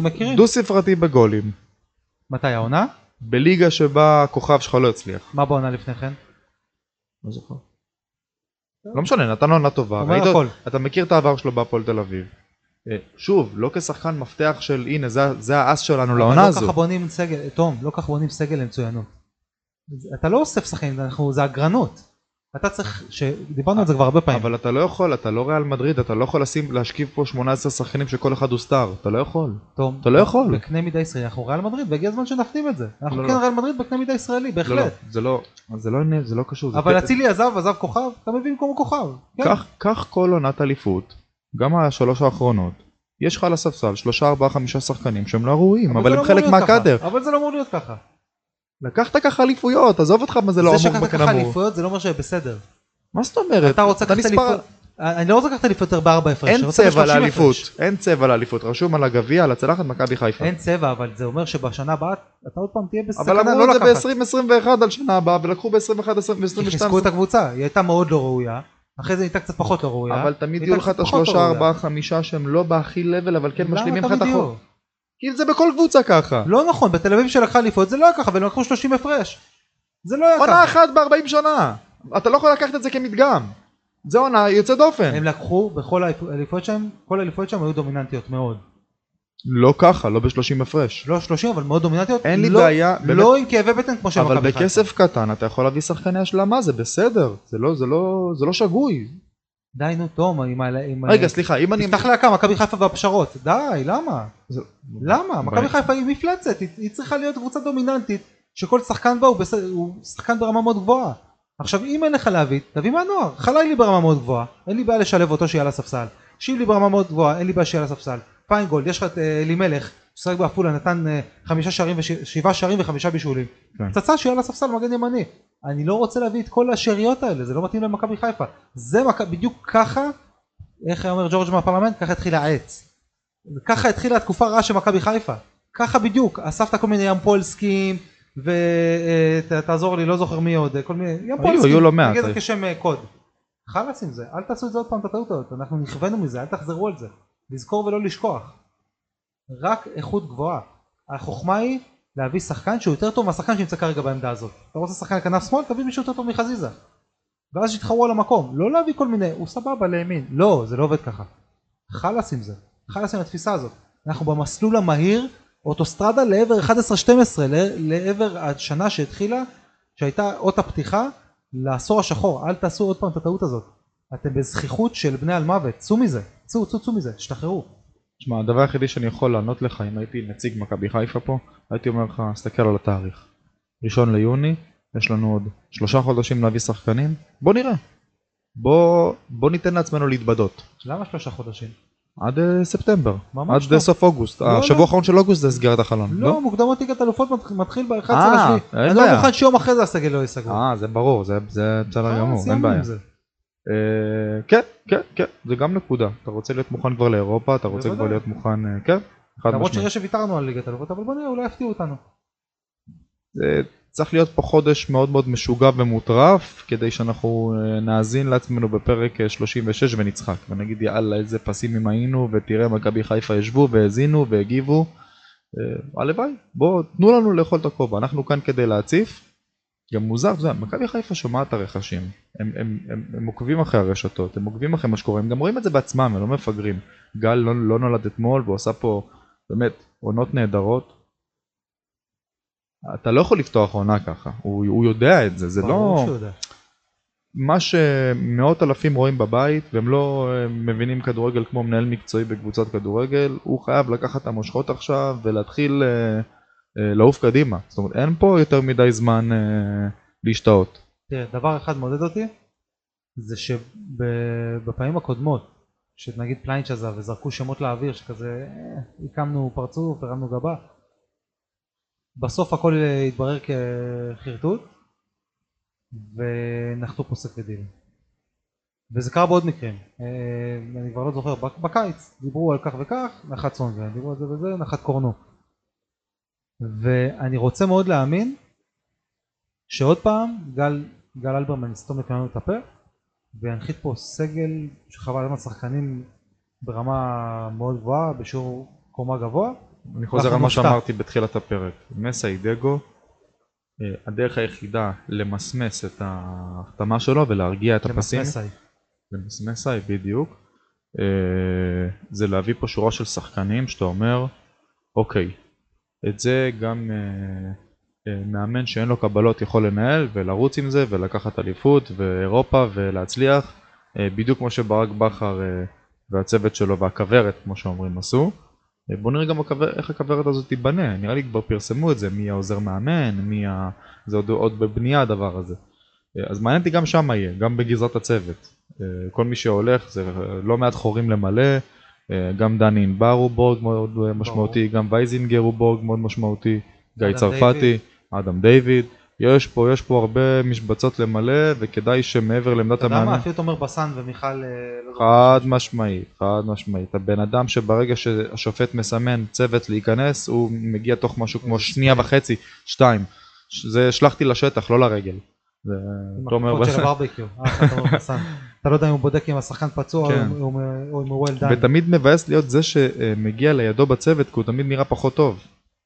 מכירים. דו-ספרתי בגולים. מתי העונה? בליגה שבה הכוכב שלך לא הצליח. מה בעונה לפני כן? לא זוכר. לא משנה, נתן עונה טובה. ראית-. אתה מכיר את העבר שלו בהפועל תל אביב. אה, שוב, לא כשחקן מפתח של הנה זה, זה האס שלנו לעונה לא הזו. ככה בונים סגל, תום, לא ככה בונים סגל למצוינות. אתה לא אוסף שחקנים, זה הגרנות. אתה צריך, ש... דיברנו על זה כבר הרבה פעמים. אבל אתה לא יכול, אתה לא ריאל מדריד, אתה לא יכול לשים, להשכיב פה 18 שחקנים שכל אחד הוא סטאר, אתה לא יכול. תום, אתה לא יכול. בקנה מידה ישראלי, אנחנו ריאל מדריד, והגיע הזמן שנפנים את זה. אנחנו לא, כן לא. ריאל מדריד בקנה מידה ישראלי, לא, לא, בהחלט. זה לא, זה לא, זה לא קשור. אבל אצילי עזב, עזב כוכב, אתה מביא במקומו כוכב. כן. קח, קח כל עונת אליפות, גם השלוש האחרונות, יש לך על הספסל שלושה ארבעה חמישה שחקנים שהם לא ראויים, אבל זה הם לא חלק. מהקאדר. אבל זה לא אמור להיות ככה. לקחת ככה אליפויות, עזוב אותך מה זה לא זה אמור שלקחת ככה בכנמור. אליפויות זה לא אומר שבסדר. מה זאת אומרת? אתה רוצה לקחת נספר- אליפות, אני לא רוצה לקחת אליפות יותר בארבע הפרש. אין צבע ב-30 לאליפות. אין צבע לאליפות, רשום על הגביע, על הצלחת מכבי חיפה. אין צבע, אבל זה אומר שבשנה הבאה אתה עוד פעם תהיה בסכנה אבל אמרו לא את זה לקחת. ב-2021 על שנה הבאה, ולקחו ב-21 כי ו-22. חיזקו את הקבוצה, היא הייתה מאוד לא ראויה, אחרי זה הייתה קצת פחות לא ראויה. אבל תמיד יהיו לך את השלושה, לא. ארבעה, חמישה שהם לא בהכי לבל, אבל כן משלימים לך את יהיו? כי זה בכל קבוצה ככה. לא נכון, בתל אביב שלקחה אליפות זה לא היה ככה, והם לקחו 30 הפרש. זה לא היה עונה ככה. אחת ב-40 שנה. אתה לא יכול לקחת את זה כמדגם. זה עונה יוצא דופן. הם לקחו בכל האליפויות שלהם, כל האליפויות שלהם היו דומיננטיות מאוד. לא ככה, לא ב-30 הפרש. לא 30 אבל מאוד דומיננטיות. אין לי לא- בעיה, באמת. לא עם כאבי בטן כמו של אבל מכבי חיפה. בכסף קטן אתה יכול להביא שחקני השלמה, זה בסדר. זה לא- זה לא- זה לא שגוי. די נו תום, עם ה... רגע, סליחה, אם אני... תפתח להקה, מכבי חיפה והפשרות. די, למה? למה? מכבי חיפה היא מפלצת, היא, צריכה להיות קבוצה דומיננטית, שכל שחקן בה. הוא שחקן ברמה מאוד גבוהה. עכשיו אם אין לך להביא, תביא מהנוער. חלילי ברמה מאוד גבוהה, אין לי בעיה לשלב אותו שיהיה על הספסל. שיבלי ברמה מאוד גבוהה, אין לי בעיה שיהיה על הספסל. פיינגולד, יש לך את אה, אלימלך, ששחק בעפולה, נתן אה, חמישה שערים ושבעה שערים וחמישה בישולים. כן. פצצה שיהיה על הספסל מגן ימני. אני לא רוצה להביא את כל השאריות האלה, זה לא מתאים למכבי חיפה. זה מק... בדיוק ככה, איך היה אומר ג'ורג' מהפרלמנט, ככה התחיל העץ. ככה התחילה התקופה הרעה של מכבי חיפה. ככה בדיוק, אספת כל מיני ימפולסקים, ותעזור לי, לא זוכר מי עוד, כל מיני, יפולסקי, היו לא מעט. נגיד זה כשם אה, קוד. חלאס עם זה, אל תעשו את זה עוד פעם את הטעות הזאת, אנחנו נכוונו מזה, אל תחזרו על זה. לזכור ולא לשכוח. רק איכות גבוהה. החוכמה היא להביא שחקן שהוא יותר טוב מהשחקן שנמצא כרגע בעמדה הזאת. אתה רוצה שחקן כנף שמאל, תביא מישהו יותר טוב מחזיזה. ואז שיתחרו על המקום, לא להביא כל מיני, הוא סבבה לימין. לא, זה לא עובד ככה. חלאס עם זה, חלאס עם התפיסה הזאת. אנחנו במסלול המהיר, אוטוסטרדה לעבר 11-12, ל- לעבר השנה שהתחילה, שהייתה אות הפתיחה לעשור השחור. אל תעשו עוד פעם את הטעות הזאת. אתם בזכיחות של בני על מוות, צאו מזה, צאו, צאו, צאו מזה, תשתחררו. תשמע, הדבר היחידי שאני יכול לענות לך אם הייתי נציג מכבי חיפה פה, הייתי אומר לך, תסתכל על התאריך. ראשון ליוני, יש לנו עוד שלושה חודשים להביא שחקנים, בוא נראה. בוא, בוא ניתן לעצמנו להתבדות. למה שלושה חודשים? עד אה, ספטמבר, עד לא. אה, סוף אוגוסט. לא, השבוע לא. האחרון של אוגוסט זה סגירת החלון, לא, מוקדמות ליגת אלופות מת- מתחיל ב-11 אה. אין אני לא. מוכן שיום אחרי זה הסגל לא ייסגרו. אה, זה ברור, זה, בסדר גמור, אין בעיה. זה. אה, כן, כן, כן, זה גם נקודה. אתה רוצה להיות מוכן כבר לאירופה, אתה רוצה כבר. להיות מוכן, אה, כן, חד למרות משמעית. שנראה שוויתרנו על ליגת אלופות, אבל בוא נראה, אולי יפתיעו אותנו. צריך להיות פה חודש מאוד מאוד משוגע ומוטרף כדי שאנחנו אה, נאזין לעצמנו בפרק אה, 36 ונצחק ונגיד יאללה איזה פסימים היינו ותראה מכבי חיפה ישבו והאזינו והגיבו. הלוואי בואו תנו לנו לאכול את הכובע אנחנו כאן כדי להציף. גם מוזר, מכבי חיפה שומעת את הרכשים, הם, הם, הם, הם עוקבים אחרי הרשתות, הם עוקבים אחרי מה שקורה, הם גם רואים את זה בעצמם, הם לא מפגרים. גל לא, לא נולד אתמול ועושה פה באמת עונות נהדרות, אתה לא יכול לפתוח עונה ככה, הוא, הוא יודע את זה, זה לא. מה שמאות אלפים רואים בבית והם לא אה, מבינים כדורגל כמו מנהל מקצועי בקבוצת כדורגל, הוא חייב לקחת את המושכות עכשיו ולהתחיל אה, אה, לעוף קדימה, זאת אומרת אין פה יותר מדי זמן אה, להשתאות. תראה, דבר אחד מעודד אותי, זה שבפעמים הקודמות, שנגיד פלאניץ' עזב וזרקו שמות לאוויר, שכזה, אה, עקמנו פרצוף, הרמנו גבה, בסוף הכל התברר כחרטוט, ונחתו פה סקרדיל. וזה קרה בעוד מקרים, אה, אני כבר לא זוכר, בק- בקיץ דיברו על כך וכך, נחת סונדגרן, דיברו על זה וזה, נחת קורנו. ואני רוצה מאוד להאמין שעוד פעם גל, גל אלברמן יסתום לכולנו את הפה וינחית פה סגל שחבל על השחקנים ברמה מאוד גבוהה, בשיעור קומה גבוה. אני חוזר על מה. שאמרתי בתחילת הפרק, מסה אידגו, אה, הדרך היחידה למסמס את ההחתמה שלו ולהרגיע את הפסים, למסמסאי. למסמסאי בדיוק, אה, זה להביא פה שורה של שחקנים שאתה אומר, אוקיי, את זה גם אה, מאמן שאין לו קבלות יכול לנהל ולרוץ עם זה ולקחת אליפות ואירופה ולהצליח, אה, בדיוק כמו שברק בכר אה, והצוות שלו והכוורת כמו שאומרים עשו. אה, בוא נראה גם הכבר, איך הכוורת הזאת תיבנה, נראה לי כבר פרסמו את זה, מי העוזר מאמן, מי ה... זה עוד, עוד בבנייה הדבר הזה. אז מעניין אותי גם שם יהיה, גם בגזרת הצוות. כל מי שהולך זה לא מעט חורים למלא, גם דני ענבר הוא בורג מאוד משמעותי, גם וייזינגר הוא בורג מאוד משמעותי, גיא צרפתי. אדם דיוויד, יש פה, יש פה הרבה משבצות למלא וכדאי שמעבר לעמדת אתה יודע מה? המאמן, אפילו תומר בסן ומיכל... אה, לא. חד משמעית, חד משמעית, הבן אדם שברגע שהשופט מסמן צוות להיכנס הוא מגיע תוך משהו כמו שנייה וחצי, שתיים, זה שלחתי לשטח לא לרגל. זה תומר בסן. אה, *laughs* בסן. אתה לא יודע אם הוא בודק אם השחקן פצוע כן. או או אם הוא well done. ותמיד מבאס להיות זה שמגיע לידו בצוות כי הוא תמיד נראה פחות טוב.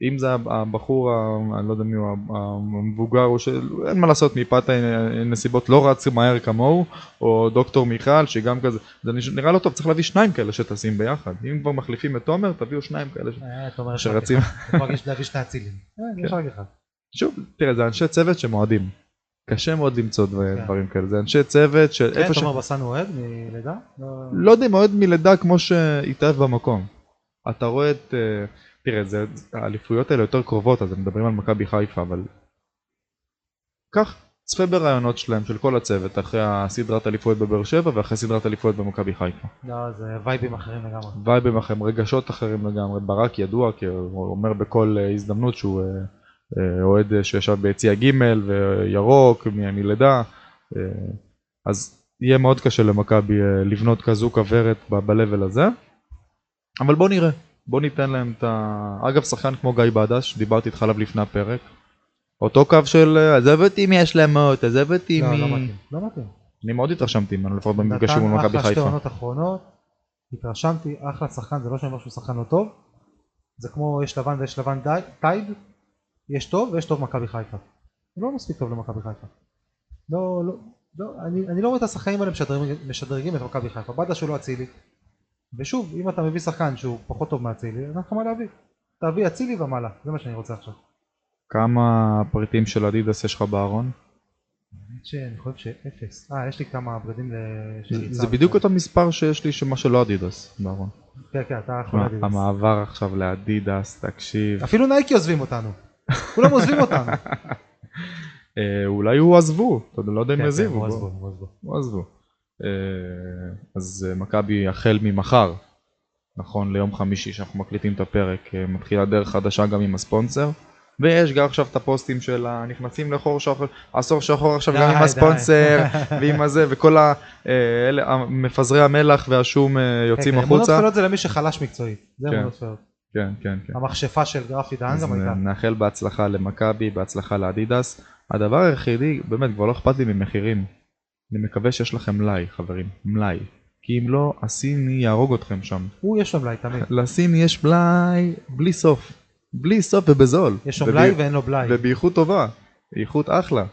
אם זה הבחור, אני לא יודע מי הוא, המבוגר, או שאין מה לעשות מפאת הנסיבות לא רץ מהר כמוהו, או דוקטור מיכל שגם כזה, זה נראה לא טוב, צריך להביא שניים כאלה שטסים ביחד. אם כבר מחליפים את תומר, תביאו שניים כאלה. אה, תומר יש שרצים. *laughs* להביא שני אצילים. אה, אחד. שוב, תראה, זה אנשי צוות שמועדים. קשה מאוד למצוא דבר- כן. דברים כאלה, זה אנשי צוות כן, שאיפה ש... תומר בסן אוהד מלידה? לא- לא יודע אם אוהד מלידה כמו שהתאהב במקום. אתה רואה את, אה, תראה, זה, האליפויות האלה יותר קרובות, אז הם מדברים על מכבי חיפה, אבל... קח, צפה ברעיונות שלהם, של כל הצוות, אחרי הסדרת אליפויות בבאר שבע ואחרי סדרת אליפויות במכבי חיפה. לא, זה וייבים אחרים לגמרי. וייבים אחרים, רגשות אחרים לגמרי. ברק ידוע, כי הוא אומר בכל אה, הזדמנות שהוא אה, אה, אוהד שישב ביציע ג' וירוק מ- מלידה. אז יהיה מאוד קשה למכבי לבנות כזו כוורת ב- ב-level הזה. אבל בוא נראה, בוא ניתן להם את ה... אגב, שחקן כמו גיא בדש, דיברתי איתך עליו לפני הפרק. אותו קו של אה, עזוב אותי מהשלמות, עזוב אותי לא, מ... לא מתאים, לא מתאים. אני מאוד התרשמתי ממנו לפחות במפגשים מול נתן מכבי אחלה שתי חיפה. עונות אחרונות, התרשמתי, אחלה שחקן, זה לא שאני אומר שהוא שחקן לא טוב, זה כמו יש לבן ויש לבן די- טייד, יש טוב ויש טוב מכבי חיפה. הוא לא מספיק טוב למכבי חיפה. לא, לא, לא, אני, אני לא רואה את השחקנים האלה משדרגים, משדרגים את מכבי חיפה, בדש הוא לא אצילי. ושוב, אם אתה מביא שחקן שהוא פחות טוב מאצילי, אין לך מה להביא. תביא אצילי ומעלה, זה מה שאני רוצה עכשיו. כמה פריטים של אדידס יש לך בארון? האמת שאני חושב שאפס. אה, יש לי כמה בגדים ל... של זה- בדיוק אותו מספר שיש לי שמה שלא אדידס בארון. כן, כן, אתה שמע, להגיד. המעבר עכשיו לאדידס, תקשיב. אפילו נייקי עוזבים אותנו. כולם עוזבים *laughs* אותנו. אה, אולי הוא עזבו, אתה לא יודע אם כן, כן, יזיבו. הוא בוא. עזבו, אה, אז אה, מכבי החל ממחר, נכון ליום חמישי שאנחנו מקליטים את הפרק, אה, מתחילה דרך חדשה גם עם הספונסר. ויש גם עכשיו את הפוסטים של הנכנסים לחור שחור, עשור שחור עכשיו גם די, עם די. הספונסר *laughs* ועם הזה וכל ה- אלה, מפזרי המלח והשום אה, יוצאים כן, כן, אמונות החוצה. טפלות זה למי שחלש מקצועית. זה כן. אמונות טפלות. כן, כן, כן. המכשפה של גרפי דהן גם הייתה. נאחל בהצלחה למכבי, בהצלחה לאדידס. הדבר היחידי, באמת, כבר לא אכפת לי ממחירים. אני מקווה שיש לכם מלאי, חברים, מלאי. כי אם לא, הסיני יהרוג אתכם שם. הוא יש לו מלאי תמיד. לסיני יש מלאי בלי סוף. בלי סוף ובזול. יש לו מלאי ואין לו בלאי. ובאיכות טובה. איכות אחלה.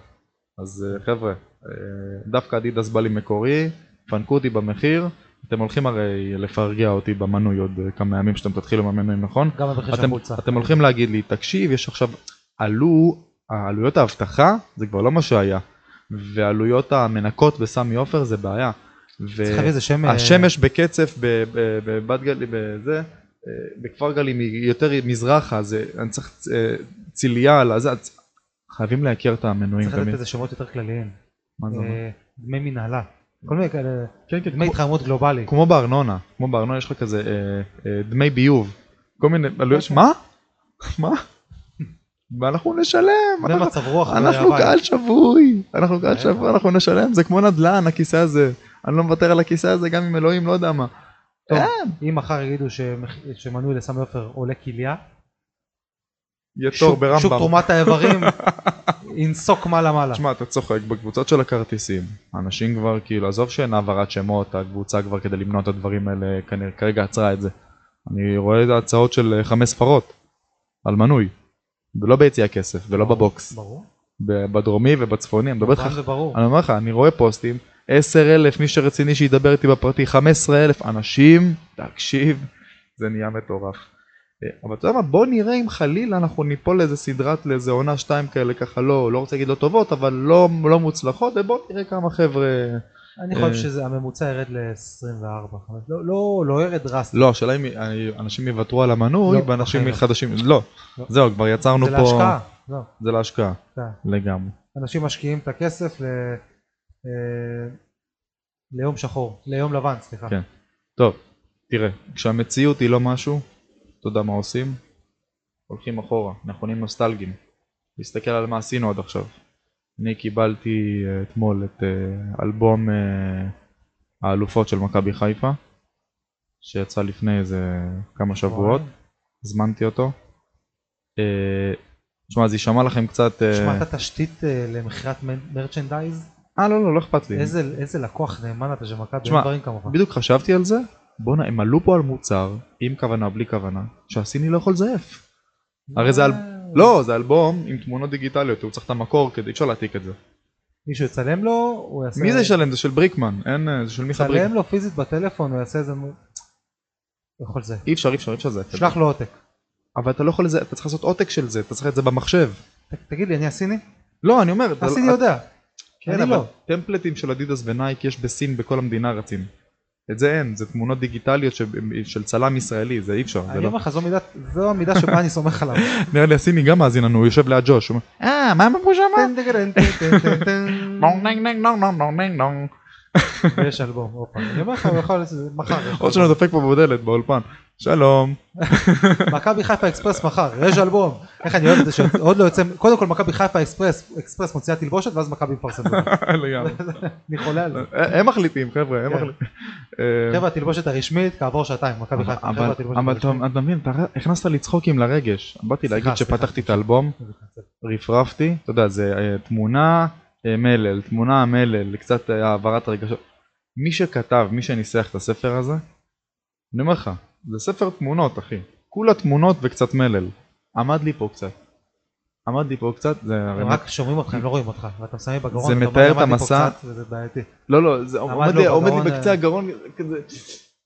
אז אה, חבר'ה, אה, דווקא אדידס בא לי מקורי, פנקו אותי במחיר. אתם הולכים הרי לפרגע אותי במנוי עוד אה, כמה ימים שאתם תתחילו עם המנויים, נכון? גם המחיר של אתם, החולצה. אתם הולכים להגיד לי, תקשיב, יש עכשיו, עלו, עלויות האבטחה זה כבר לא מה שהיה, ועלויות המנקות בסמי עופר זה בעיה. אה, והשמש בקצף בבת גלי, בזה, אה, בכפר גלים היא יותר מזרחה, זה, אני צריך אה, ציליה על הזה, חייבים לייקר את המנויים. צריך לתת. איזה שמות יותר כלליים. מה זה אומר? דמי מנהלה. כל מיני כאלה. כן, כן, דמי התחממות גלובלי. כמו בארנונה, כמו בארנונה יש לך כזה דמי ביוב, כל מיני עלויות, מה? *laughs* מה? ואנחנו נשלם, אנחנו- מצב רוח. אנחנו. קהל שבוי, אנחנו קהל. שבוי, אנחנו נשלם, זה כמו נדל"ן הכיסא הזה, אני לא מוותר על הכיסא הזה גם אם אלוהים לא יודע מה. טוב. אם מחר יגידו שמנוי לסמי עופר עולה כליה, יהיה תור שוק שוק ברמב"ם. תרומת האיברים *laughs* ינסוק מעלה מעלה. תשמע, אתה צוחק, בקבוצות של הכרטיסים, אנשים כבר כאילו, עזוב שאין העברת שמות, הקבוצה כבר כדי למנוע את הדברים האלה, כנראה כרגע עצרה את זה. אני רואה את ההצעות של אה, חמש ספרות, על מנוי, ולא ביציע הכסף, ולא בבוקס, ברור. בדרומי ובצפוני, אני מדבר איתך, מובן וברור. אני אומר לך, אני רואה פוסטים, 10,000, מי שרציני שידבר איתי בפרטי, 15,000 אנשים, תקשיב, זה נהיה מטורף. אה, אבל אתה יודע מה, בוא נראה אם חלילה אנחנו ניפול לאיזה סדרת, לאיזה עונה שתיים כאלה ככה, לא, לא רוצה להגיד לא טובות, אבל לא, לא מוצלחות, ובוא נראה כמה חבר'ה... אני אה. חושב שהממוצע ירד ל-24. לא, לא, לא ירד דרסטי. לא, השאלה אם אנשים יוותרו על המנוי, לא, ואנשים. חדשים, לא, לא. זהו, כבר יצרנו זה פה, להשקעה. לא, זה להשקעה, כן. לגמרי. אנשים משקיעים את הכסף ל... אה, ליום שחור, ליום לבן, סליחה. כן. טוב, תראה, כשהמציאות היא לא משהו, אתה יודע מה עושים? הולכים אחורה, אנחנו נהיים נוסטלגיים. להסתכל על מה עשינו עד עכשיו. אני קיבלתי אה, אתמול את אה, אלבום אה, האלופות של מכבי חיפה, שיצא לפני איזה כמה שבועות, הזמנתי אותו. תשמע, זה יישמע לכם קצת... אה, שמעת תשתית אה, למכירת מרצ'נדייז? אה, לא, לא, לא אכפת לי. איזה איזה לקוח נאמן אתה של מכבי, תשמע, אין דברים כמוך. בדיוק חשבתי על זה, בואנה, הם עלו פה על מוצר, עם כוונה, בלי כוונה, שהסיני לא יכול לזייף. הרי זה אל... לא, זה אלבום עם תמונות דיגיטליות, הוא צריך את המקור כדי, אי אפשר להעתיק את זה. מישהו יצלם לו, הוא יעשה... מי זה ישלם? זה של בריקמן, אין, אה, זה של מיכה בריקמן. יצלם לו פיזית בטלפון, הוא יעשה איזה... יכול זה. אי אפשר, אי אפשר, אי אפשר זה. שלח לו עותק. אבל אתה לא יכול לזייף, אתה צריך לעשות עותק של זה, אתה צריך את זה במחשב. תגיד לי, אני הסיני? לא, אני אומר, הסיני יודע. כן, אבל לא. טמפלטים של אדידס ונייק יש בסין בכל המדינה רצים. את זה אין, זה תמונות דיגיטליות של צלם ישראלי, זה אי אפשר. אני לא- אומר לך, זו המידה שבה אני סומך עליו. *laughs* נראה לי הסיני גם מאזין לנו, הוא יושב ליד ג'וש, הוא אומר, אה, מה הם אמרו שם? יש אלבום, אני אומר לך, הוא יכול, מחר. עוד שנה דופק פה בדלת, באולפן. שלום. מכבי חיפה אקספרס מחר, יש אלבום. איך אני אוהב את זה שעוד לא יוצא, קודם כל מכבי חיפה אקספרס, אקספרס מוציאה תלבושת ואז מכבי מפרסמת. *laughs* לגמרי. אני חולה על זה. הם מחליטים חבר'ה, הם כן. מחליטים. אה, חבר'ה התלבושת הרשמית כעבור שעתיים מכבי חיפה. אבל חבר'ה, התלבושת אבל הרשמית. אתה מבין, אתה הכנסת לי צחוקים לרגש. באתי להגיד שפתחתי את. האלבום, רפרפתי, אתה יודע, זה אה, תמונה, אה, מלל, תמונה, מלל, קצת אה, העברת רגשות. מי שכתב, מי שניסח את הספר הזה, אני אומר לך, זה ספר תמונות, אחי. כולה תמונות וקצת מלל. עמד לי פה קצת. עמד לי פה קצת, זה הרי הם רק שומעים אותך, הם לא רואים אותך. ואתה מסיים בגרון. זה מתאר את "עמדתי פה המסע." קצת", וזה בעייתי. לא לא זה עומד לי עומד לי בקצה אה, הגרון כזה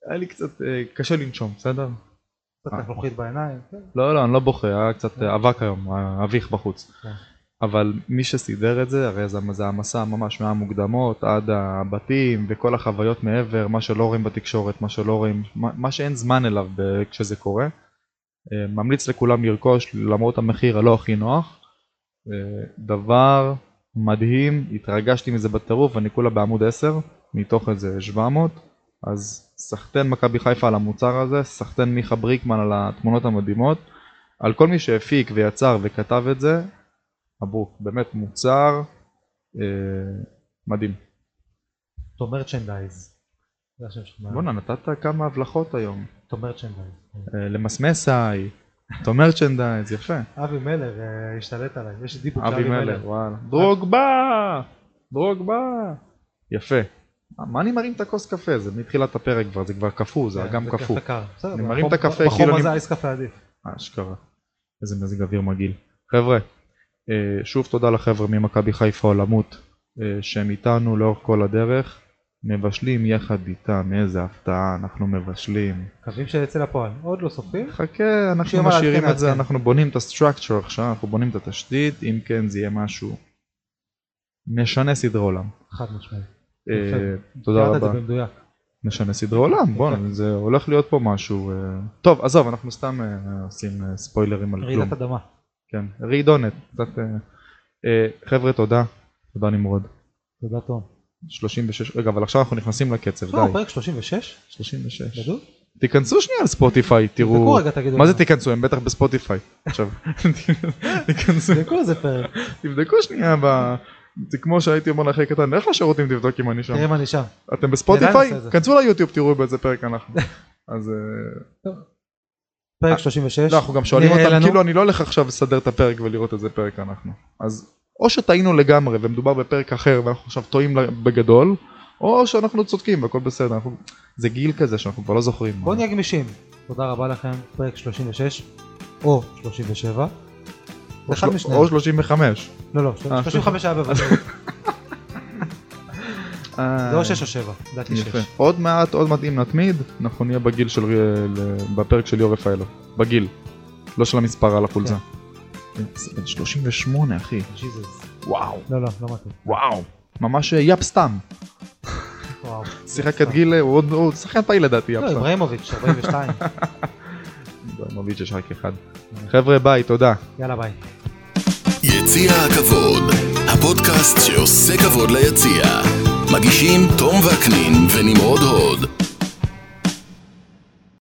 היה לי קצת אה, קשה לנשום בסדר קצת אה. לחלוכית בעיניים. כן. לא לא אני לא בוכה היה קצת אה, אבק היום אה, אביך בחוץ כן. אבל מי שסידר את זה הרי זה, זה המסע ממש מהמוקדמות עד הבתים וכל החוויות מעבר מה שלא רואים בתקשורת מה שלא רואים מה, שאין זמן אליו כשזה קורה. אה, ממליץ לכולם לרכוש למרות המחיר הלא הכי נוח. אה, דבר מדהים התרגשתי מזה בטירוף אני כולה בעמוד 10 מתוך איזה 700 אז סחטיין מכבי חיפה על המוצר הזה סחטיין מיכה בריקמן על התמונות המדהימות. על כל מי שהפיק ויצר וכתב את זה מברוק באמת מוצר אה, מדהים מרצ'נדייז. זה השם שלך. בואנה נתת כמה הבלחות היום אותו מרצ'נדייז. אה, למסמסאי אותו מרצ'נדייז יפה אבי מלר אה, השתלט עליי. יש לי של אבי מלר וואלה דרוגבה דרוגבה יפה מה אני מרים את הכוס קפה זה מתחילת הפרק כבר זה כבר קפוא זה כן, גם זה קפוא אני בחום- מרים את הקפה, בחום כאילו הזה אני- אייס קפה עדיף. אשכרה. איזה מזג אוויר מגעיל. חבר'ה, אה, שוב תודה לחבר'ה ממכבי חיפה עולמות אה, שהם איתנו לאורך כל הדרך. מבשלים יחד איתם, איזה הפתעה, אנחנו מבשלים. מקווים שיצא לפועל. עוד לא סופים. חכה, אנחנו משאירים את זה. אנחנו בונים את הסטרקצ'ר עכשיו, אנחנו בונים את התשתית, אם כן זה יהיה משהו משנה סדרי עולם. חד משמעית. אה. תודה רבה. משנה סדרי עולם, בואנה, זה הולך להיות פה משהו. אה, טוב, עזוב, אנחנו סתם אה, עושים אה, ספוילרים על כלום. רעידת אדמה. כן. כן, רעידונת, קצת... אה, אה, חבר'ה, תודה. תודה נמרוד. תודה תום. 36, רגע, אבל עכשיו אנחנו נכנסים לקצב, לא, די. פרק 36? 36. בדוק? תיכנסו שנייה לספוטיפיי, תראו. מה זה. תיכנסו? הם בטח בספוטיפיי. עכשיו, *laughs* תיכנסו, תבדקו איזה פרק. תבדקו שנייה ב... זה כמו שהייתי אומר לאחי קטן, לך לשירותים תבדוק אם אני שם. תראה אם אני שם. אתם בספוטיפיי? כנסו ליוטיוב תראו באיזה פרק אנחנו. *laughs* אז אה, פרק 36. לא, אנחנו גם שואלים אותם, לנו. כאילו אני לא הולך עכשיו לסדר את הפרק ולראות איזה פרק אנחנו. אז או שטעינו לגמרי ומדובר בפרק אחר ואנחנו עכשיו טועים בגדול, או שאנחנו צודקים והכל בסדר. אנחנו- זה גיל כזה שאנחנו כבר לא זוכרים. בואו נהיה גמישים. תודה רבה לכם. פרק 36. או 37. או של-. או 35. לא, לא. אה, 35 היה בוודאות. *laughs* זה או 6 או 7. לדעתי 6. יפה. עוד מעט, עוד מעט אם נתמיד, אנחנו נהיה בגיל של, בפרק של ליאור רפאלו. בגיל. לא של המספר על החולצה. כן. זה בן 38 אחי. וואו. לא, לא, לא מתאים. וואו. ממש אה, יאפ סטאם. וואו. שיחק את גיל, הוא עוד- הוא שחקן פעיל לדעתי יאפ לא. אברהימוביץ', 42. *laughs* איברהימוביץ' יש רק אחד. חבר'ה ביי, תודה. יאללה ביי. יציע הכבוד, הפודקאסט שעושה כבוד ליציע. מגישים תום וקנין ונמרוד הוד.